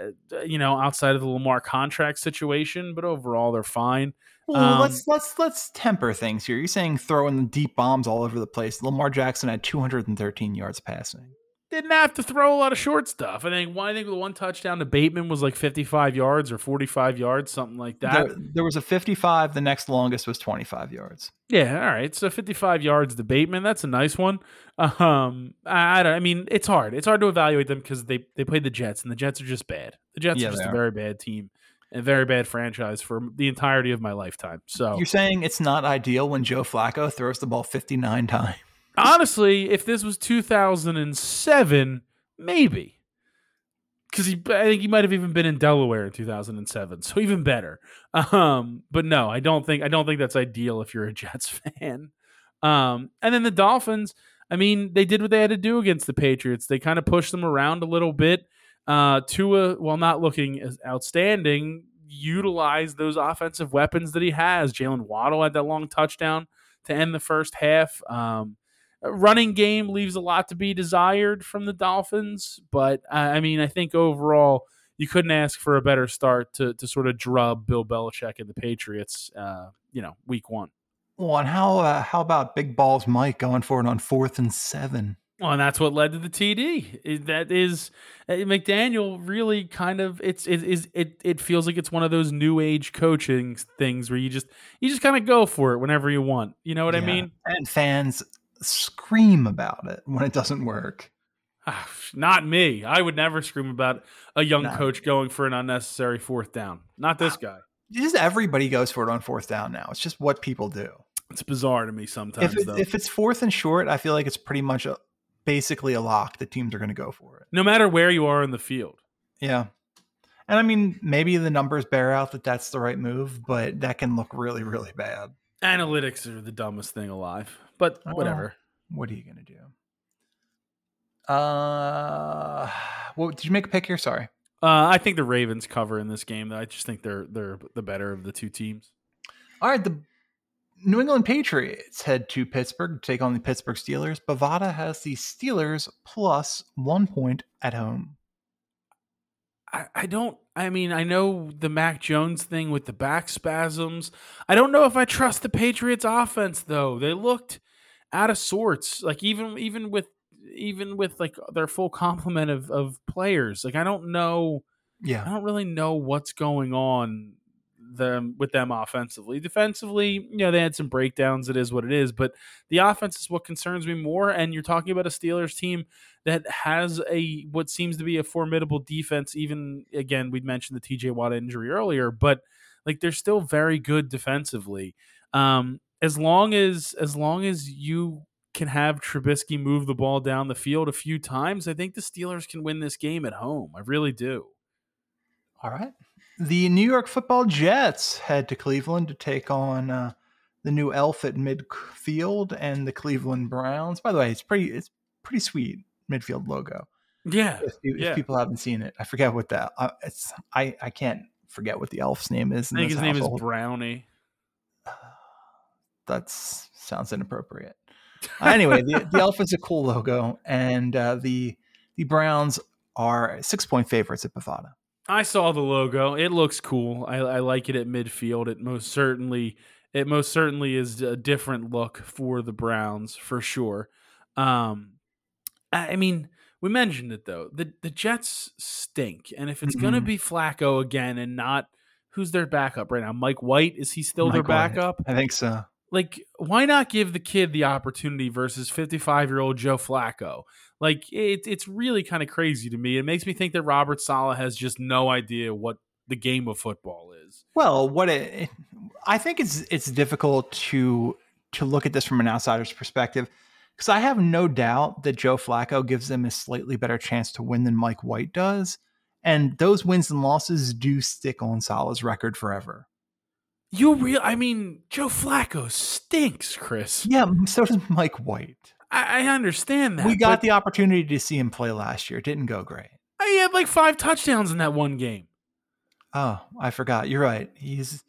uh, you know, outside of the Lamar contract situation, but overall they're fine.
Well,
Um,
let's let's let's temper things here. You're saying throwing deep bombs all over the place. Lamar Jackson had 213 yards passing.
Didn't have to throw a lot of short stuff. I think one, I think the one touchdown to Bateman was like 55 yards or 45 yards, something like that.
There, there was a 55. The next longest was 25 yards.
Yeah, all right. So 55 yards to Bateman, that's a nice one. Um, I, I don't. I mean, it's hard. It's hard to evaluate them because they they played the Jets, and the Jets are just bad. The Jets
Yeah,
are just a
are.
very bad team, and very bad franchise for the entirety of my lifetime. So
You're saying it's not ideal when Joe Flacco throws the ball 59 <laughs> times.
Honestly, if this was 2007, maybe. Because I think he might have even been in Delaware in 2007, so even better. Um, but no, I don't think I don't think that's ideal if you're a <laughs> Jets fan. Um, and then the Dolphins, I mean, they did what they had to do against the Patriots. They kind of pushed them around a little bit. Uh, Tua, while not looking as outstanding, utilized those offensive weapons that he has. Jalen Waddle had that long touchdown to end the first half. Um, running game leaves a lot to be desired from the Dolphins, but I mean, I think overall you couldn't ask for a better start to to sort of drub Bill Belichick and the Patriots. Uh, you know, week one.
Well, and how uh, how about Big Balls Mike going for it on fourth and seven?
Well, and that's what led to the TD. That is uh, McDaniel really kind of it's it is it it feels like it's one of those new age coaching things where you just you just kind of go for it whenever you want. You know what I mean?
And fans scream about it when it doesn't work.
Ah, Not me. I would never scream about a young
No.
coach going for an unnecessary fourth down. Not this guy.
Just everybody goes for it on fourth down now. It's just what people do.
It's bizarre to me sometimes,
If, it,
though.
if it's fourth and short, I feel like it's pretty much a, basically a lock that teams are going to go for it.
no matter where you are in the field.
Yeah. And I mean, maybe the numbers bear out that that's the right move, but that can look really, really bad.
Analytics are the dumbest thing alive, but
Oh.
whatever.
What are you going to do? Uh, <sighs> well, did you make a pick here? Sorry.
Uh, I think the Ravens cover in this game. I just think they're they're the better of the two teams.
All right, the New England Patriots head to Pittsburgh to take on the Pittsburgh Steelers. Bovada has the Steelers plus one point at home.
I, I don't. I mean, I know the Mac Jones thing with the back spasms. I don't know if I trust the Patriots offense though. They looked out of sorts. Like even even with even with like their full complement of of players. Like I don't know.
Yeah, I
don't really know what's going on them with them offensively. Defensively, you know, they had some breakdowns. It is what it is. But the offense is what concerns me more. And you're talking about a Steelers team that has a what seems to be a formidable defense. Even again, we'd mentioned the TJ Watt injury earlier, but like they're still very good defensively. Um, as long as as long as you can have Trubisky move the ball down the field a few times, I think the Steelers can win this game at home. I really do.
all right. The New York Football Jets head to Cleveland to take on uh, the new elf at midfield and the Cleveland Browns. By the way, it's pretty it's pretty sweet midfield logo.
Yeah.
If, if
Yeah.
people haven't seen it, I forget what that. Uh, it's I I can't forget what the elf's name is.
I think his name is. Brownie.
That sounds inappropriate. Uh, anyway, the, the <laughs> elf is a cool logo, and uh, the the Browns are six point favorites at Bovada.
I saw the logo. It looks cool. I, I like it at midfield. It most certainly it most certainly is a different look for the Browns for sure. Um, I I mean, we mentioned it though. The the Jets stink, and if it's gonna
Mhm.
be Flacco again and not who's their backup right now, Mike White is he still their
Mike White.
backup?
I think so.
Like why not give the kid the opportunity versus 55 year old joe flacco? Like it, it's really kind of crazy to me. It makes me think that robert saleh has just no idea what the game of football is.
Well, what it, I think it's it's difficult to to look at this from an outsider's perspective because I have no doubt that Joe Flacco gives them a slightly better chance to win than Mike White does, and those wins and losses do stick on Saleh's record forever.
You real i mean joe flacco stinks chris
Yeah, so does Mike White.
i, I understand that
we got the opportunity to see him play last year. It didn't go great.
He had like five touchdowns in that one game.
Oh, I forgot. You're right. He's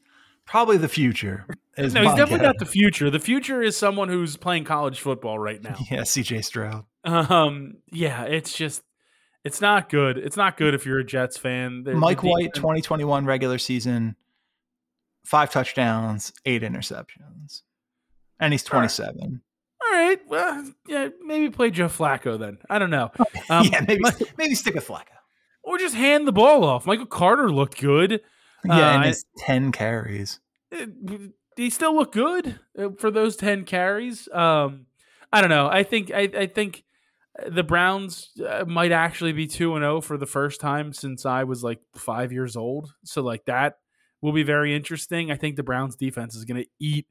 probably the future.
No, he's definitely not the future. The future is someone who's playing college football right now. <laughs>
Yeah, CJ Stroud.
Um, yeah, it's just it's not good. It's not good if you're a Jets fan. They're,
Mike White, 2021 regular season, five touchdowns, eight interceptions, and he's 27.
All right, well, yeah, maybe play Joe Flacco then. I don't know. <laughs> Um,
yeah, maybe maybe stick with Flacco,
or just hand the ball off. Michael Carter looked good.
Yeah, uh, and his 10 carries.
He still look good uh, for those 10 carries. Um, I don't know. I think I, I think the Browns uh, might actually be 2 and 0 for the first time since I was like 5 years old. So like that will be very interesting. I think the Browns defense is going to eat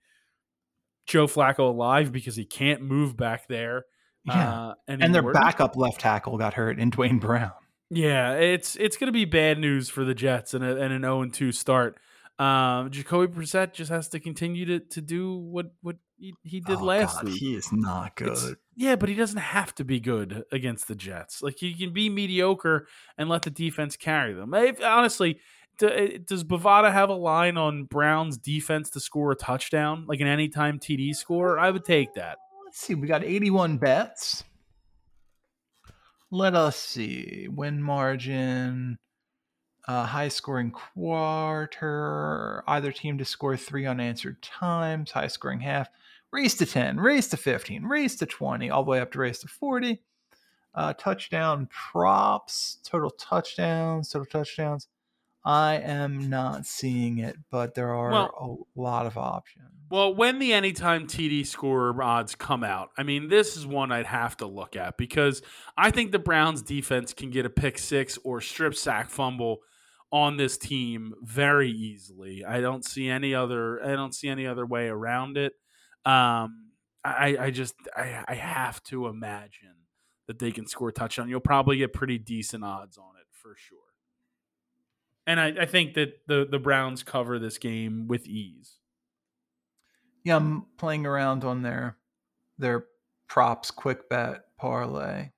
Joe Flacco alive because he can't move back there.
Yeah. Uh, and their backup left tackle got hurt in Duane Brown.
Yeah, it's it's going to be bad news for the Jets and, a, and an 0 2 start. Um, Jacoby Brissett just has to continue to, to do what what he, he did oh, last God, week.
He is not good.
It's, yeah, but he doesn't have to be good against the Jets. Like he can be mediocre and let the defense carry them. If, honestly, does Bovada have a line on Brown's defense to score a touchdown, like an anytime TD score? I would take that.
Let's see. We got 81 bets. Let us see. Win margin uh, high scoring quarter, either team to score three unanswered times, high scoring half, race to 10, race to 15, race to 20, all the way up to race to 40. Uh, touchdown props, total touchdowns, total touchdowns. I am not seeing it, but there are well, a lot of options.
Well, when the anytime TD scorer odds come out, I mean, this is one I'd have to look at because I think the Browns defense can get a pick six or strip sack fumble on this team very easily. I don't see any other. I don't see any other way around it. Um, I, I just I, I have to imagine that they can score a touchdown. You'll probably get pretty decent odds on it for sure. And I, I think that the the Browns cover this game with ease.
Yeah, I'm playing around on their their props quick bet parlay.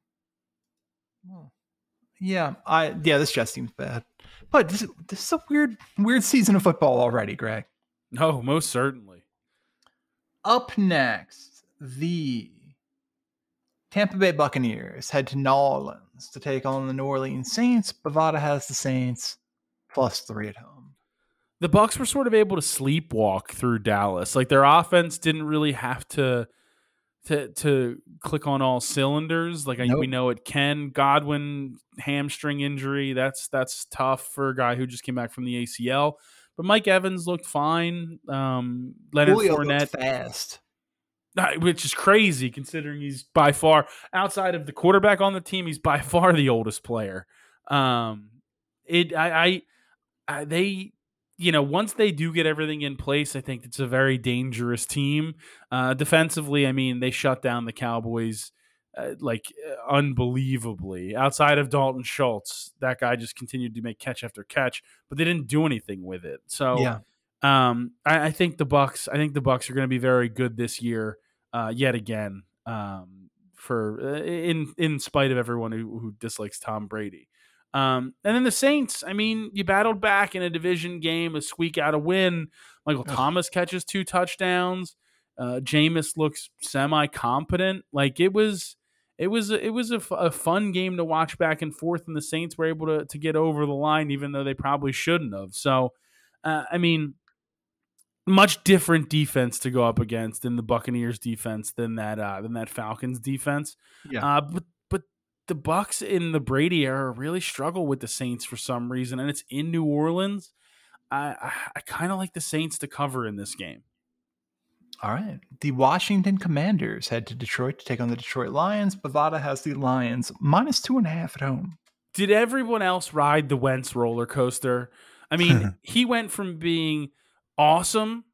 Yeah, I yeah, this just seems bad. But this, this is a weird, weird season of football already, Greg.
No, most certainly.
Up next, the Tampa Bay Buccaneers head to New Orleans to take on the New Orleans Saints. Bovada has the Saints plus three at home.
The Bucks were sort of able to sleepwalk through Dallas. Like their offense didn't really have to to to click on all cylinders. Like nope. we know it can. Godwin hamstring injury. That's that's tough for a guy who just came back from the ACL. But Mike Evans looked fine. Um, Leonard Julio Fournette
fast,
which is crazy considering he's by far outside of the quarterback on the team. He's by far the oldest player. Um, it I, I, I they you know, once they do get everything in place, I think it's a very dangerous team. Uh, defensively, I mean, they shut down the Cowboys uh, like uh, unbelievably. Outside of Dalton Schultz, that guy just continued to make catch after catch, but they didn't do anything with it. So, yeah. um, I, I, think the Bucks. I think the Bucks are going to be very good this year, uh, yet again. Um, for uh, in in spite of everyone who, who dislikes Tom Brady. Um, and then the Saints, I mean, you battled back in a division game, a squeak out a win. Michael Thomas catches two touchdowns. Uh, Jameis looks semi competent. Like it was, it was, it was a, f- a fun game to watch back and forth, and the Saints were able to to get over the line, even though they probably shouldn't have. So, uh, I mean, much different defense to go up against in the Buccaneers defense than that uh, than that Falcons defense. Yeah. Uh, but the Bucks in the Brady era really struggle with the Saints for some reason, and it's in New Orleans. I I, I kind of like the Saints to cover in this game.
All right. The Washington Commanders head to Detroit to take on the Detroit Lions. Bovada has the Lions minus two and a half at home.
Did everyone else ride the Wentz roller coaster? I mean, <laughs> he went from being awesome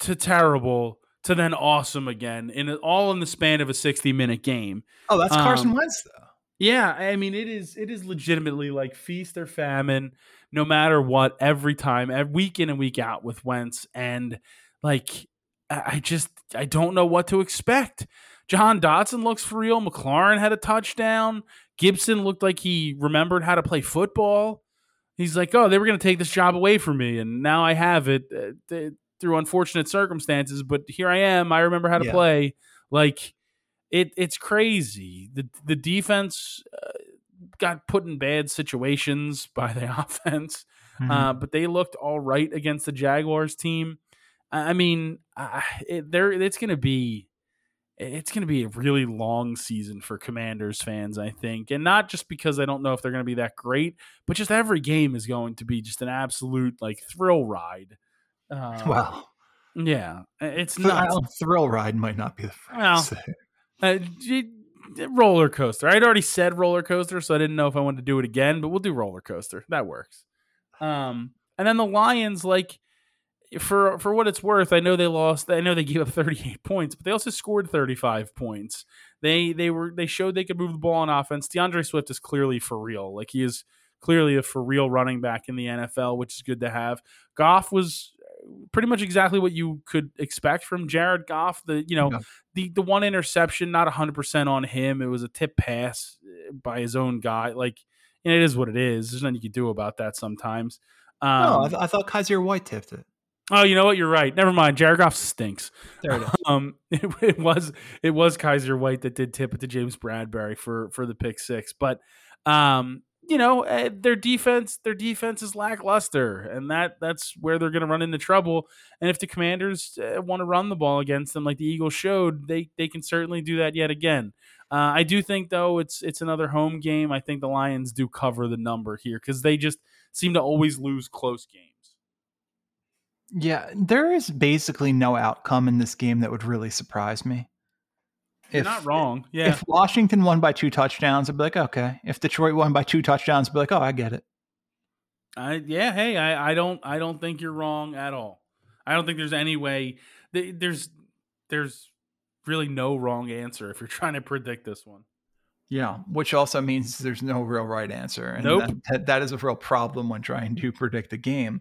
to terrible to then awesome again in all in the span of a 60 minute game.
Oh, that's Carson um, Wentz though.
Yeah, I mean it is it is legitimately like feast or famine, no matter what, every time, every week in and week out with Wentz, and like I just I don't know what to expect. Jahan Dotson looks for real. McLaurin had a touchdown. Gibson looked like he remembered how to play football. He's like, oh, they were going to take this job away from me, and now I have it uh, through unfortunate circumstances. But here I am. I remember how to yeah. play. Like it, it's crazy. the The defense uh, got put in bad situations <laughs> by the <laughs> offense, mm-hmm. uh, but they looked all right against the Jaguars team. I mean, it, there it's going to be it's going to be a really long season for Commanders fans, I think. And not just because I don't know if they're going to be that great, but just every game is going to be just an absolute like thrill ride. <laughs>
Well,
yeah, it's not
thrill ride might not be the first.
Well, uh, roller coaster. I'd already said roller coaster, so I didn't know if I wanted to do it again, but we'll do roller coaster. That works. Um, and then the Lions, like for for what it's worth, I know they lost. I know they gave up 38 points, but they also scored 35 points. They they were they showed they could move the ball on offense. D'Andre Swift is clearly for real. Like he is clearly a for real running back in the NFL, which is good to have. Goff was pretty much exactly what you could expect from Jared Goff. The you know yeah. the the one interception, not 100 percent on him. It was a tip pass eh, by his own guy. Like and it is what it is. There's nothing you can do about that sometimes.
Um, no, I, th- I thought Kyzir White tipped it.
Oh, you know what? You're right. Never mind. Jared Goff stinks. There it is. <laughs> Um, <laughs> it, it, was it was Kyzir White that did tip it to James Bradberry for for the pick six, but um, you know eh, their defense their defense is lackluster, and that that's where they're going to run into trouble. And if the Commanders uh, want to run the ball against them, like the Eagles showed, they they can certainly do that yet again. Uh, I do think though it's it's another home game. I think the Lions do cover the number here because they just seem to always lose close games.
Yeah, there is basically no outcome in this game that would really surprise me.
You're if, not wrong. Yeah.
If Washington won by two touchdowns, I'd be like, okay. If Detroit won by two touchdowns, I'd be like, oh, I get it.
I yeah, hey, I, I don't I don't think you're wrong at all. I don't think there's any way there's there's really no wrong answer if you're trying to predict this one.
Yeah, which also means there's no real right answer, and
nope.
that, that is a real problem when trying to predict a game.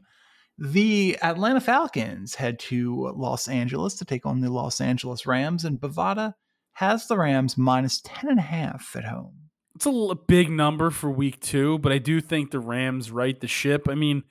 The Atlanta Falcons head to Los Angeles to take on the Los Angeles Rams, and Bovada has the Rams minus 10.5 at home.
It's a big number for week two, but I do think the Rams right the ship. I mean,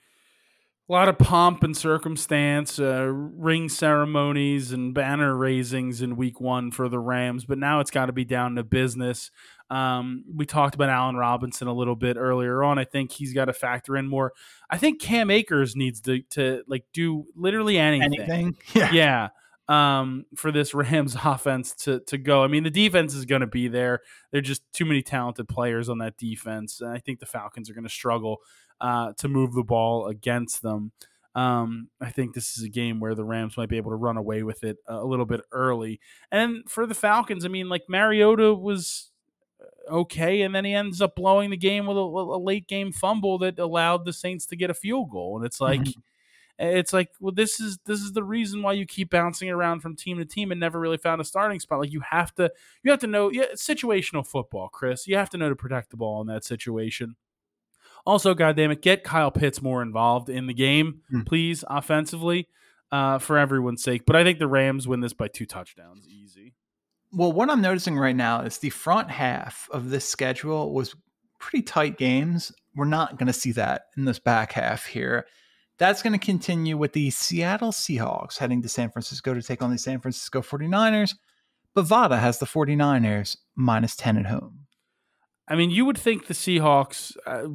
a lot of pomp and circumstance, uh, ring ceremonies and banner raisings in week one for the Rams, but now it's got to be down to business. Um, we talked about Allen Robinson a little bit earlier on. I think he's got to factor in more. I think Cam Akers needs to to like do literally anything.
Anything, <laughs>
yeah, yeah. Um, for this <laughs> Rams offense to to go. I mean, the defense is going to be there. There're just too many talented players on that defense, and I think the Falcons are going to struggle uh, to move the ball against them. Um, I think this is a game where the Rams might be able to run away with it a little bit early. And for the Falcons, I mean, like Mariota was okay, and then he ends up blowing the game with a, a, late game fumble that allowed the Saints to get a field goal, and it's like. Mm-hmm. It's like, well, this is this is the reason why you keep bouncing around from team to team and never really found a starting spot. Like you have to, you have to know, yeah, situational football, Chris. You have to know to protect the ball in that situation. Also, goddamn it, get Kyle Pitts more involved in the game, mm. please, offensively, uh, for everyone's sake. But I think the Rams win this by two touchdowns, easy.
Well, what I'm noticing right now is the front half of this schedule was pretty tight games. We're not going to see that in this back half here. That's going to continue with the Seattle Seahawks heading to San Francisco to take on the San Francisco 49ers. Bovada has the 49ers minus 10 at home.
I mean, you would think the Seahawks uh,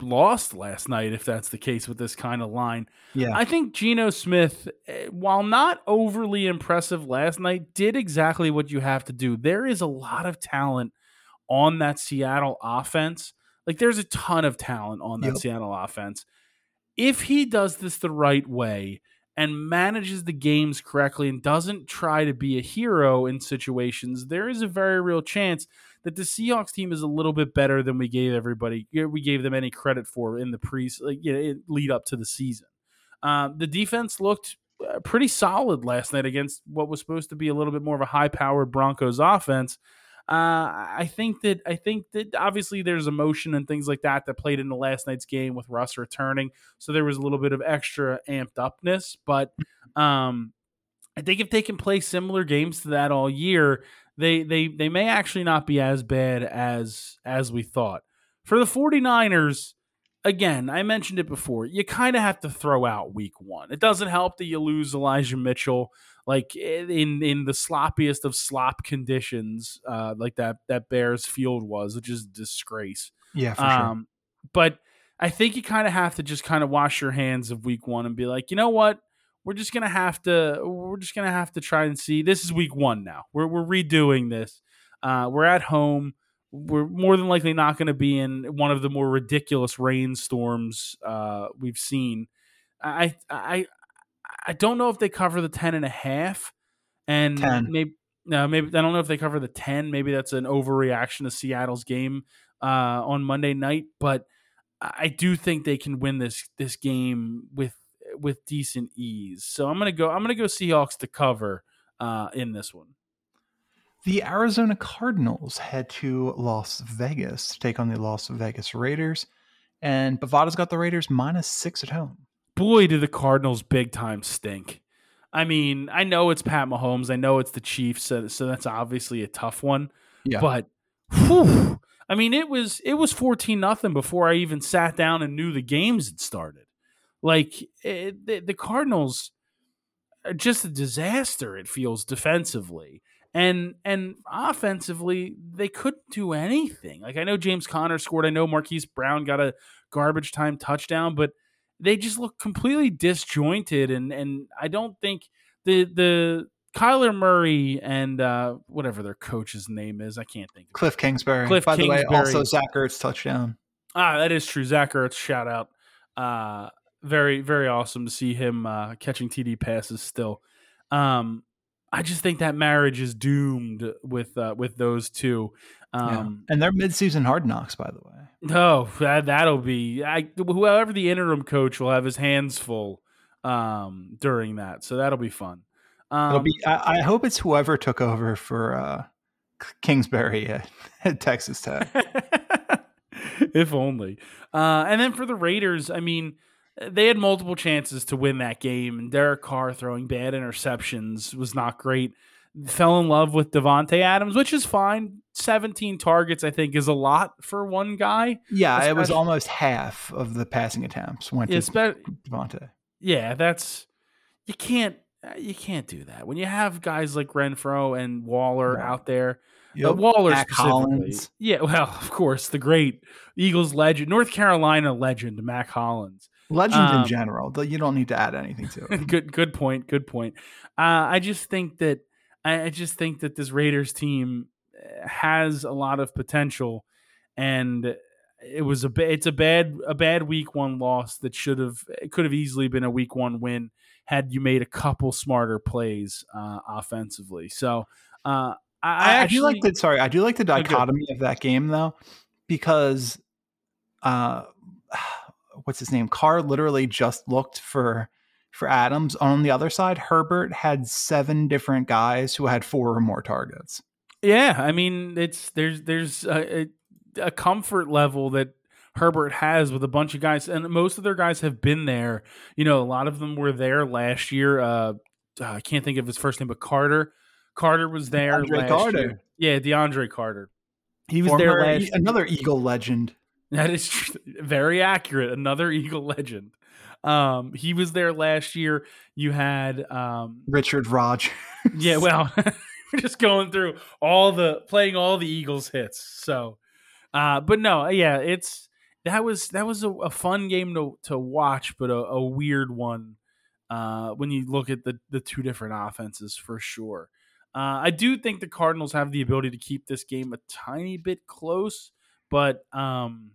lost last night if that's the case with this kind of line.
Yeah.
I think Geno Smith, eh, while not overly impressive last night, did exactly what you have to do. There is a lot of talent on that Seattle offense. Like, there's a ton of talent on that yep. Seattle offense. If he does this the right way, and manages the games correctly and doesn't try to be a hero in situations, there is a very real chance that the Seahawks team is a little bit better than we gave everybody we gave them any credit for in the pre like, you know, lead up to the season. Um, the defense looked uh, pretty solid last night against what was supposed to be a little bit more of a high powered Broncos offense. Uh, I think that I think that obviously there's emotion and things like that that played into last night's game with Russ returning, so there was a little bit of extra amped upness. But um, I think if they can play similar games to that all year, they they they may actually not be as bad as as we thought. For the 49ers, again, I mentioned it before. You kind of have to throw out week 1. It doesn't help that you lose Elijah Mitchell like in in the sloppiest of slop conditions, uh, like that that Bears field was, which is disgrace.
Yeah, for
um, sure. But I think you kind of have to just kind of wash your hands of week one and be like, you know what? We're just gonna have to. We're just gonna have to try and see. This is week one now. We're we're redoing this. Uh, we're at home. We're more than likely not going to be in one of the more ridiculous rainstorms uh, we've seen. I I I don't know if they cover the 10 and a half and 10. maybe no, maybe I don't know if they cover the 10. Maybe that's an overreaction to Seattle's game uh, on Monday night, but I do think they can win this this game with with decent ease. So I'm gonna go. I'm gonna go Seahawks to cover uh, in this one.
The Arizona Cardinals head to Las Vegas to take on the Las Vegas Raiders, and Bovada's got the Raiders minus six at home
boy, do the Cardinals big time stink. I mean, I know it's Pat Mahomes. I know it's the Chiefs, so, so that's obviously a tough one. Yeah. But whew, I mean, it was it was fourteen nothing before I even sat down and knew the games had started. Like it, the, the Cardinals, are just a disaster. It feels defensively and and offensively they couldn't do anything. Like I know James Conner scored. I know Marquise Brown got a garbage time touchdown, but they just look completely disjointed and and I don't think the the Kyler Murray and uh, whatever their coach's name is, I can't think. Of it.
Cliff Kingsbury. Cliff By Kingsbury. the way, also Zach Ertz touchdown.
Ah, that is true. Zach Ertz, shout out. Uh, very very awesome to see him uh, catching TD passes still. Um, I just think that marriage is doomed with uh, with those two. Um,
yeah. And they're midseason hard knocks, by the way.
No, that that'll be I, whoever the interim coach will have his hands full um, during that, so that'll be fun.
Um, It'll be. I, I, hope it's whoever took over for uh, Kingsbury at, <laughs> at Texas Tech. <laughs>
if only. Uh, and then for the Raiders, I mean, they had multiple chances to win that game, and Derek Carr throwing bad interceptions was not great fell in love with Davante Adams, which is fine. 17 targets, I think, is a lot for one guy.
Yeah, Especially, it was almost half of the passing attempts went to Davante.
Yeah, that's you can't you can't do that when you have guys like Renfrow and Waller right. out there. Yep. Uh, Waller specifically. Yeah, well, <laughs> of course, the great Eagles legend, North Carolina legend, Mack Hollins.
Legend um, in general. You don't need to add anything to it. <laughs>
good, good point. Good point. Uh, I just think that I, I just think that this Raiders team eh, has a lot of potential, and it was a it's a bad a bad week one loss that should have it could have easily been a week one win had you made a couple smarter plays uh, offensively. So uh, I, I,
actually, I, do like the sorry I do like the dichotomy of that game though because uh, what's his name Carr literally just looked for for Adams. On the other side, Herbert had seven different guys who had four or more targets.
Yeah, I mean, it's there's there's a, a comfort level that Herbert has with a bunch of guys, and most of their guys have been there. You know, a lot of them were there last year. Uh, I can't think of his first name, but Carter. Carter was there DeAndre last Carter. year. Yeah, DeAndre Carter.
He was Former, there last. Another Eagle legend.
That is very accurate. Another Eagle legend. Um, he was there last year. You had um,
Richard Rodgers.
yeah, <laughs> well, <laughs> we're just going through all the playing all the Eagles hits. So, uh, but no, yeah, it's that was that was a, a fun game to to watch, but a, a weird one uh, when you look at the the two different offenses for sure. Uh, I do think the Cardinals have the ability to keep this game a tiny bit close, but um,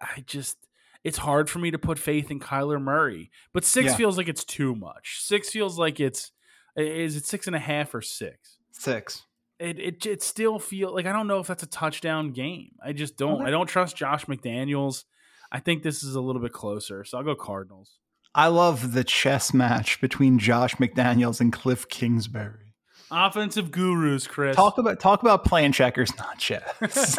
I just it's hard for me to put faith in Kyler Murray. But six yeah. feels like it's too much. Six feels like it's is it six and a half or six?
Six.
It it it still feel like I don't know if that's a touchdown game. I just don't. I don't trust Josh McDaniels. I think this is a little bit closer, so I'll go Cardinals.
I love the chess match between Josh McDaniels and Cliff Kingsbury.
Offensive gurus, Chris.
Talk about talk about playing checkers, <laughs> not chess. <laughs>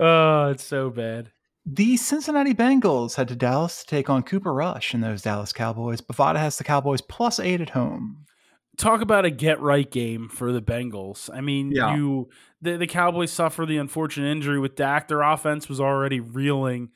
oh, it's so bad.
The Cincinnati Bengals head to Dallas to take on Cooper Rush and those Dallas Cowboys. Bovada has the Cowboys plus eight at home.
talk about a get right game for the Bengals. I mean,
Yeah.
you the, the Cowboys suffer the unfortunate injury with Dak. Their offense was already reeling.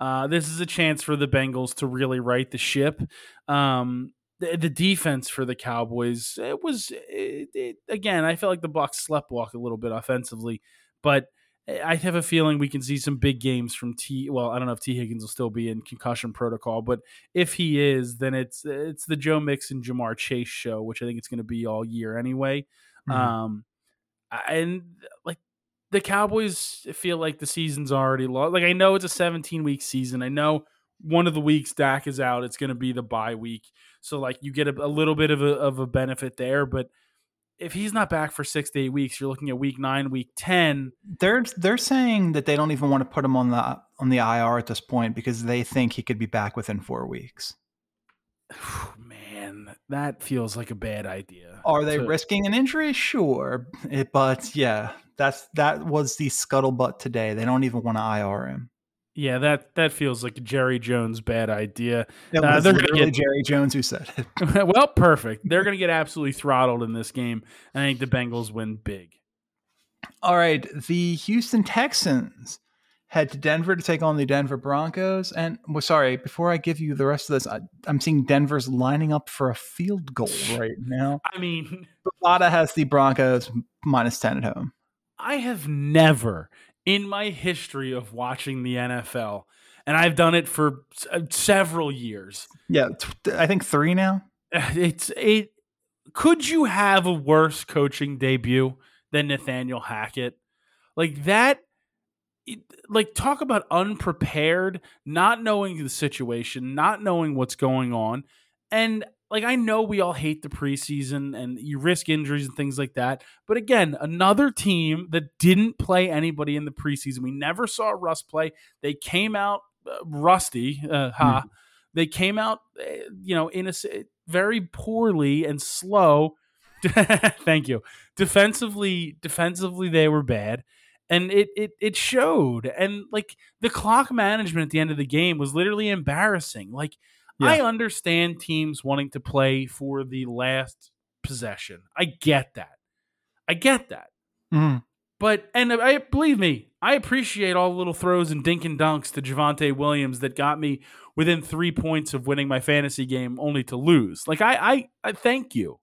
Uh, this is a chance for the Bengals to really right the ship. Um, the, the defense for the Cowboys, it was it, it, again. I felt like the Bucks slept walk a little bit offensively, but I have a feeling we can see some big games from T. Well, I don't know if Tee Higgins will still be in concussion protocol, but if he is, then it's it's the Joe Mixon Ja'Marr Chase show, which I think it's going to be all year anyway.
Mhm.
Um, and like the Cowboys feel like the season's already lost. Like I know it's a 17 week season. I know one of the weeks Dak is out. It's going to be the bye week, so like you get a, a little bit of a of a benefit there, but. If he's not back for six to eight weeks, you're looking at week nine, week ten.
They're they're saying that they don't even want to put him on the on the IR at this point because they think he could be back within four weeks. <sighs>
Man, that feels like a bad idea.
Are they risking an injury? Sure, It- but yeah, that's that was the scuttlebutt today. They don't even want to IR him.
Yeah, that that feels like a Jerry Jones bad idea.
It
Uh, they're gonna
literally
get-
Jerry Jones who said it. <laughs>
well, perfect. They're going to get absolutely throttled in this game. I think the Bengals win big.
All right, the Houston Texans head to Denver to take on the Denver Broncos. And well, sorry, before I give you the rest of this, I, I'm seeing Denver's lining up for a field goal right now. <laughs>
I mean,
Bovada has the Broncos minus ten at home.
I have never in my history of watching the NFL, and I've done it for uh, several years.
Yeah, I think three now.
It's it. Could you have a worse coaching debut than Nathaniel Hackett? Like that. Like talk about unprepared, not knowing the situation, not knowing what's going on, and like I know we all hate the preseason and you risk injuries and things like that. But again, another team that didn't play anybody in the preseason. We never saw Russ play. They came out uh, rusty. Uh, ha. They came out, uh, you know, in a very poorly and slow. <laughs> Thank you. Defensively, defensively they were bad, and it it it showed. And like the clock management at the end of the game was literally embarrassing. Like I understand teams wanting to play for the last possession. I get that. I get that.
Mhm.
But and I believe me, I appreciate all the little throws and dink and dunks to Javonte Williams that got me within three points of winning my fantasy game, only to lose. Like I, I, I thank you,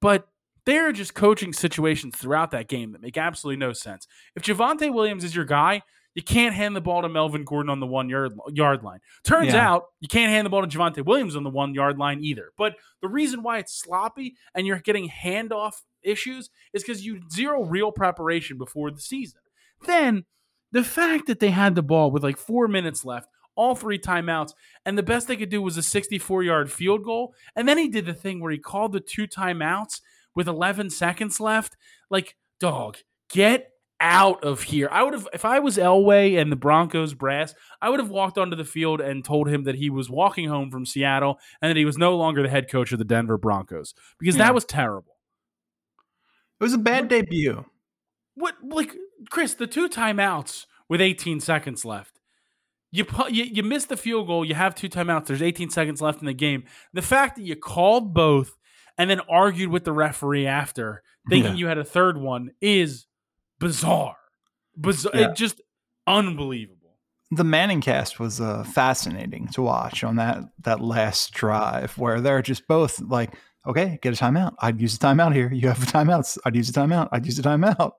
but there are just coaching situations throughout that game that make absolutely no sense. If Javonte Williams is your guy, you can't hand the ball to Melvin Gordon on the one yard yard line. Turns
Yeah.
out you can't hand the ball to Javonte Williams on the one yard line either. But the reason why it's sloppy and you're getting handoff issues is because you zero real preparation before the season. Then the fact that they had the ball with like four minutes left, all three timeouts, and the best they could do was a 64 yard field goal. And then he did the thing where he called the two timeouts with 11 seconds left. Like, dog, get out of here. I would have, if I was Elway and the Broncos brass, I would have walked onto the field and told him that he was walking home from Seattle and that he was no longer the head coach of the Denver Broncos because
Yeah.
that was terrible.
It was a bad debut.
What like Chris, the two timeouts with 18 seconds left. You, you you missed the field goal, you have two timeouts. There's 18 seconds left in the game. The fact that you called both and then argued with the referee after, thinking
Yeah.
you had a third one is bizarre. Bizarre.
Yeah.
It just unbelievable.
The Manning cast was uh, fascinating to watch on that that last drive where they're just both like, okay, get a timeout. I'd use a timeout here. You have a timeout. I'd use a timeout. I'd use a timeout.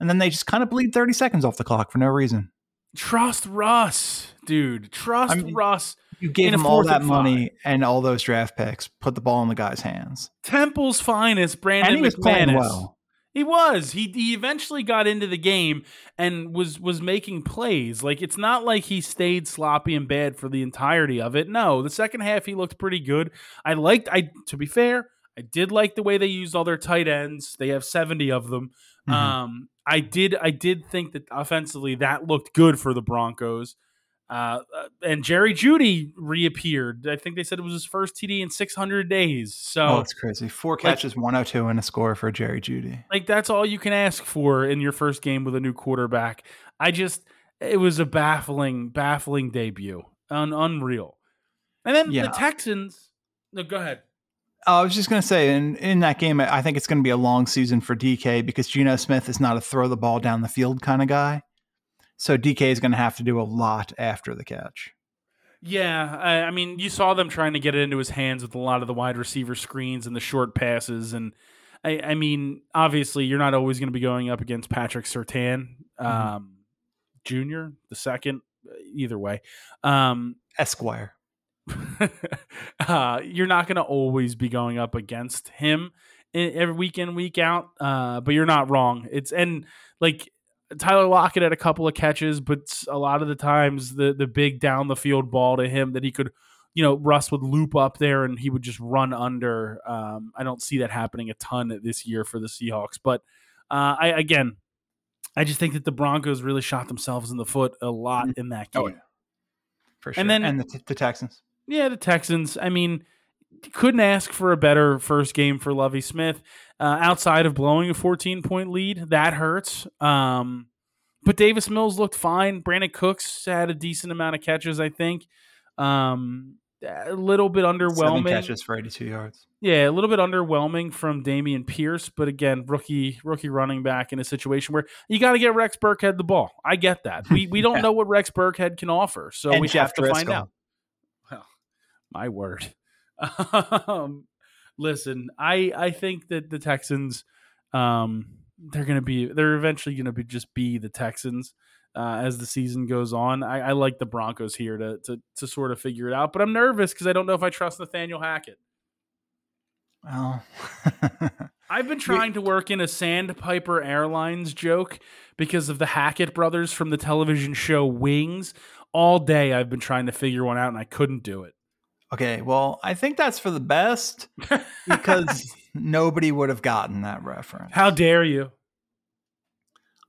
And then they just kind of bleed 30 seconds off the clock for no reason.
Trust Russ, dude. Trust
I mean,
Russ.
You gave him all that
and
money and all those draft picks, put the ball in the guy's hands.
Temple's finest, Brandon
and he was
McManus.
playing well.
He was. He he eventually got into the game and was was making plays. Like it's not like he stayed sloppy and bad for the entirety of it. No, the second half he looked pretty good. I liked I to be fair, I did like the way they used all their tight ends. They have 70 of them.
Mhm.
Um I did I did think that offensively that looked good for the Broncos. Uh, uh, and Jerry Jeudy reappeared. I think they said it was his first TD in 600 days. So
oh, it's crazy. Four catches, 102, and a score for Jerry Jeudy.
like that's all you can ask for in your first game with a new quarterback. I just it was a baffling, baffling debut. Un- unreal. And then
Yeah.
the Texans. No, go ahead.
I was just going to say, in, in that game, I think it's going to be a long season for DK because Geno Smith is not a throw the ball down the field kind of guy. So DK is going to have to do a lot after the catch.
Yeah, I, I, mean, you saw them trying to get it into his hands with a lot of the wide receiver screens and the short passes, and I, I mean, obviously, you're not always going to be going up against Patrick Surtain, mm-hmm. um, Junior, the second, either way, um,
Esquire. <laughs>
uh, you're not going to always be going up against him every week in week out, uh, but you're not wrong. It's and like Tyler Lockett had a couple of catches, but a lot of the times the the big down the field ball to him that he could, you know, Russ would loop up there and he would just run under. Um, I don't see that happening a ton this year for the Seahawks, but uh, I again, I just think that the Broncos really shot themselves in the foot a lot mm-hmm. in that oh, game. Oh, yeah.
For sure. And then and the, the Texans.
Yeah, the Texans. I mean, couldn't ask for a better first game for Lovie Smith. Uh, outside of blowing a 14 point lead, that hurts. Um, but Davis Mills looked fine. Brandin Cooks had a decent amount of catches, I think. Um, a little bit underwhelming. Seven
catches for 82 yards.
Yeah, a little bit underwhelming from Dameon Pierce, but again, rookie rookie running back in a situation where you got to get Rex Burkhead the ball. I get that. We we don't <laughs> yeah. know what Rex Burkhead can offer, so and we Jeff have to Driskel. find out. Well, my word. <laughs> Um, listen, I I think that the Texans, um, they're gonna be they're eventually gonna be just be the Texans. Uh, as the season goes on, I, I like the Broncos here to, to to sort of figure it out, but I'm nervous because I don't know if I trust Nathaniel Hackett.
Well, <laughs>
I've been trying to work in a Sandpiper Airlines joke because of the Hackett brothers from the television show Wings. All day I've been trying to figure one out and I couldn't do it.
Okay, well, I think that's for the best <laughs> because nobody would have gotten that reference.
How dare you?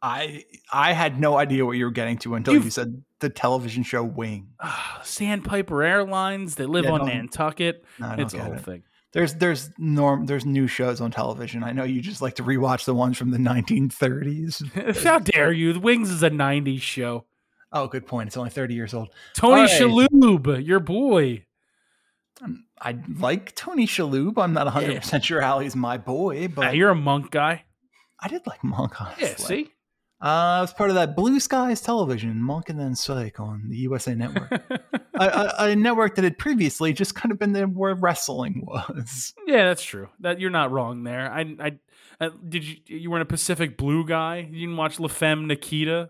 I I had no idea what you were getting to until You've, you said the television show Wing.
Uh, <sighs> Sandpiper Airlines. They live yeah, on Nantucket. No, it's a whole it. thing.
There's there's norm there's new shows on television. I know you just like to rewatch the ones from the 1930s. <laughs>
How dare you? The Wings is a 90s show.
Oh, good point. It's only 30 years old.
Tony right. Shalhoub, your boy.
I like Tony Shalhoub. I'm not 100 yeah. percent sure how he's my boy, but
you're a Monk guy.
I did like Monk. Honestly.
Yeah, see,
uh, I was part of that Blue Skies Television, Monk and then Psych on the USA Network, <laughs> a, network that had previously just kind of been there where wrestling was.
Yeah, that's true. That you're not wrong there. I, I, uh, did you you weren't a Pacific Blue guy? You didn't watch La Femme Nikita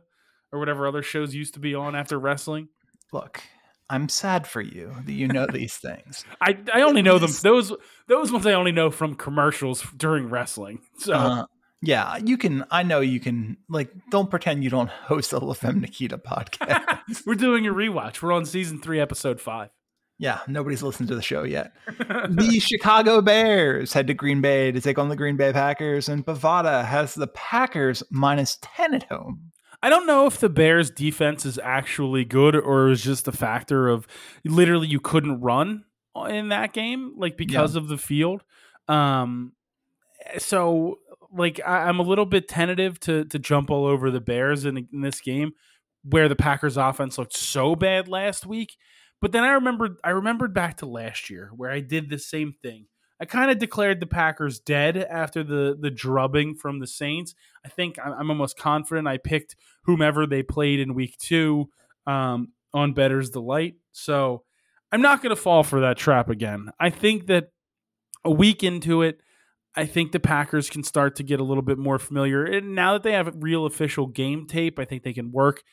or whatever other shows used to be on after wrestling.
Look, I'm sad for you that you know these <laughs> things.
I, I only know them those those ones I only know from commercials during wrestling. So uh,
yeah, you can. I know you can. Like, don't pretend you don't <laughs> host a La Femme Nikita podcast. <laughs>
We're doing a rewatch. We're on season three, episode five.
Yeah, nobody's listened to the show yet. the Chicago Bears head to Green Bay to take on the Green Bay Packers, and Bovada has the Packers minus ten at home.
I don't know if the Bears defense is actually good or is just a factor of literally you couldn't run in that game, like because yeah. of the field. Um, so like I, am a little bit tentative to to jump all over the Bears in, in this game, where the Packers offense looked so bad last week. But then I remembered I remembered back to last year where I did the same thing. I kind of declared the Packers dead after the the drubbing from the Saints. I think I'm almost confident I picked whomever they played in Week Two um, on Better's Delight. So I'm not going to fall for that trap again. I think that a week into it, I think the Packers can start to get a little bit more familiar. And now that they have real official game tape, I think they can work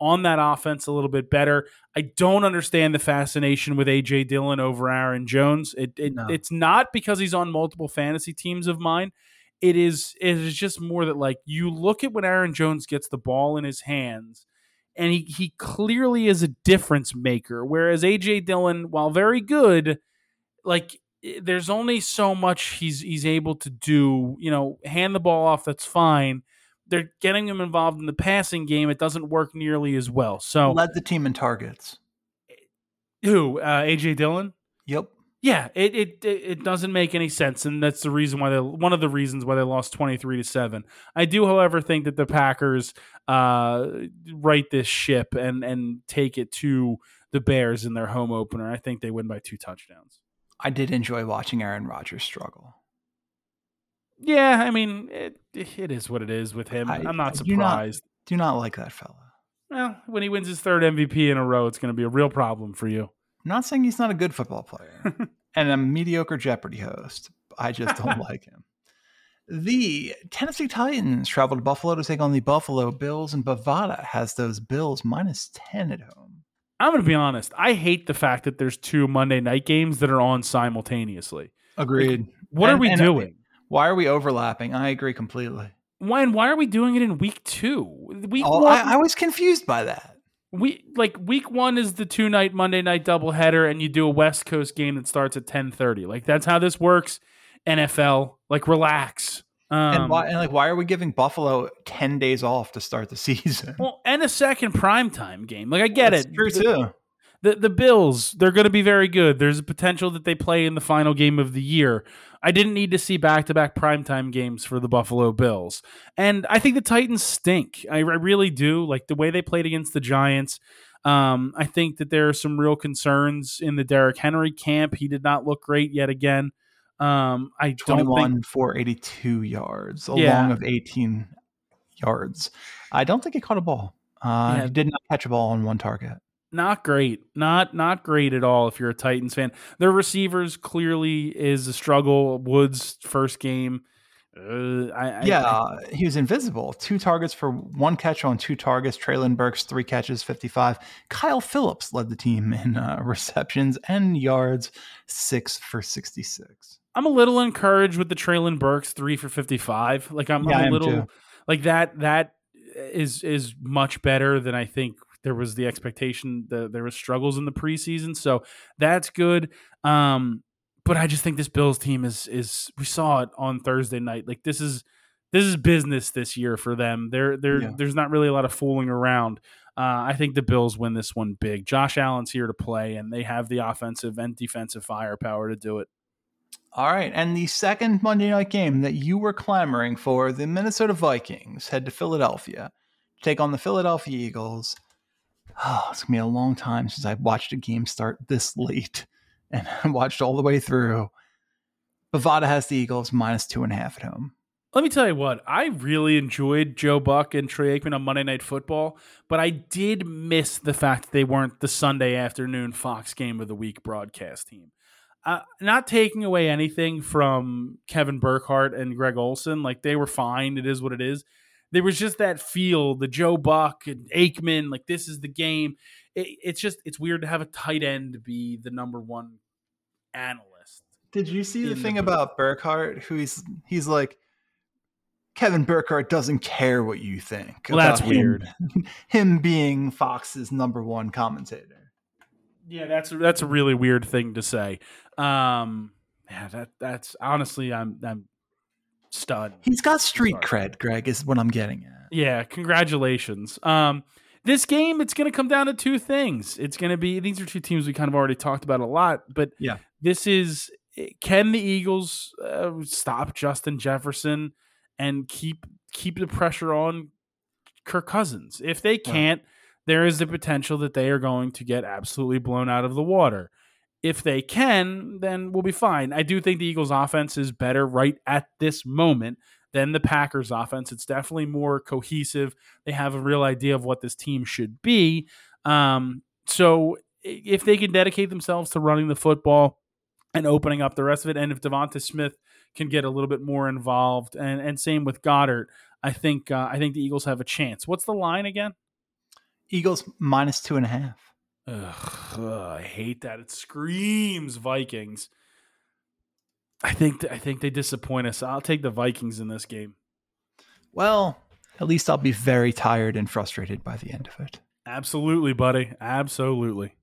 on that offense a little bit better. I don't understand the fascination with AJ Dillon over Aaron Jones. It, it no. it's not because he's on multiple fantasy teams of mine. It is it is just more that like you look at when Aaron Jones gets the ball in his hands and he he clearly is a difference maker whereas AJ Dillon while very good like there's only so much he's he's able to do, you know, hand the ball off that's fine they're getting him involved in the passing game. It doesn't work nearly as well. So
led the team in targets.
Who? Uh, AJ Dillon.
Yep.
Yeah, it, it it doesn't make any sense, and that's the reason why they one of the reasons why they lost twenty three to seven. I do, however, think that the Packers uh, right this ship and and take it to the Bears in their home opener. I think they win by two touchdowns.
I did enjoy watching Aaron Rodgers struggle.
Yeah, I mean, it, it is what it is with him. I, am not I surprised.
Do not, do not like that fella.
Well, when he wins his third MVP in a row, it's going to be a real problem for you.
I'm not saying he's not a good football player <laughs> and a mediocre Jeopardy host. I just don't <laughs> like him. The Tennessee Titans travel to Buffalo to take on the Buffalo Bills, and Bovada has those Bills minus 10 at home.
I'm going to be honest. I hate the fact that there's two Monday night games that are on simultaneously.
Agreed. Like,
what and, are we uh, doing?
Why are we overlapping? I agree completely.
Why and why are we doing it in week two? Week
oh, one, I, I was confused by that.
We like week one is the two night Monday night doubleheader, and you do a West Coast game that starts at ten thirty. Like that's how this works. NFL, like relax.
Um, and, why, and like, why are we giving Buffalo ten days off to start the <laughs> season?
Well, and a second primetime game. Like I get
That's
it.
True too.
The the Bills, they're going to be very good. There's a potential that they play in the final game of the year. I didn't need to see back to back primetime games for the Buffalo Bills. And I think the Titans stink. I, I really do. Like the way they played against the Giants. Um, I think that there are some real concerns in the Derrick Henry camp. He did not look great yet again. Um, I 21 don't think,
for 82 yards, a yeah. long of 18 yards. I don't think he caught a ball. Uh, yeah. He did not catch a ball on one target
not great. Not not great at all if you're a Titans fan. Their receivers clearly is a struggle. Woods first game. Uh, I,
yeah, I, he was invisible. Two targets for one catch on two targets. Treylon Burks, three catches, 55. Kyle Philips led the team in uh, <laughs> receptions and yards, six for 66.
I'm a little encouraged with the Treylon Burks, three for 55. Like I'm, yeah, I'm a little like that. That is is much better than I think there was the expectation that there was struggles in the preseason, so that's good. Um, but I just think this Bills team is is we saw it on Thursday night. Like this is this is business this year for them. There there yeah. there's not really a lot of fooling around. Uh, I think the Bills win this one big. Josh Allen's here to play, and they have the offensive and defensive firepower to do it.
All right. And the second Monday night game that you were clamoring for, the Minnesota Vikings head to Philadelphia, to take on the Philadelphia Eagles oh, <sighs> it's gonna be a long time since I've watched a game start this late <laughs> and <laughs> watched all the way through. Bovada has the Eagles minus two and a half at home.
Let me tell you what, I really enjoyed Joe Buck and Troy Aikman on Monday Night Football, but I did miss the fact they weren't the Sunday afternoon Fox Game of the Week broadcast team. Uh, not taking away anything from Kevin Burkhardt and Greg Olsen, like they were fine. It is what it is there was just that feel, the Joe Buck and Aikman, like this is the game. It, it's just it's weird to have a tight end be the number one analyst.
Did you see the thing the about Burkhardt? Who he's he's like Kevin Burkhardt doesn't care what you think.
Well, that's weird.
Him, <laughs> him being Fox's number one commentator.
Yeah, that's that's a really weird thing to say. Um, yeah, that that's honestly, I'm I'm stud.
He's got street cred, Greg, is what I'm getting at.
Yeah, congratulations. Um, this game, it's going to come down to two things. It's going to be these are two teams we kind of already talked about a lot, but
yeah,
this is can the Eagles uh, stop Justin Jefferson and keep keep the pressure on Kirk Cousins? If they can't, there is the potential that they are going to get absolutely blown out of the water if they can, then we'll be fine. I do think the Eagles' offense is better right at this moment than the Packers' offense. It's definitely more cohesive. They have a real idea of what this team should be. Um, so if they can dedicate themselves to running the football and opening up the rest of it, and if Devonta Smith can get a little bit more involved, and and same with Goedert, I think uh, I think the Eagles have a chance. What's the line again?
Eagles minus two and a half.
Ugh, I hate that. It screams Vikings. I think th- I think they disappoint us. I'll take the Vikings in this game.
Well, at least I'll be very tired and frustrated by the end of it.
Absolutely, buddy. Absolutely.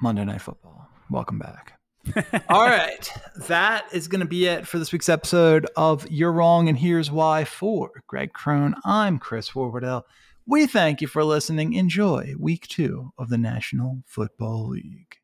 Monday Night Football. Welcome back. <laughs> All right. That is going to be it for this week's episode of You're Wrong and Here's Why for Greg Crone. I'm Chris Horwedel. We thank you for listening. Enjoy week two of the National Football League.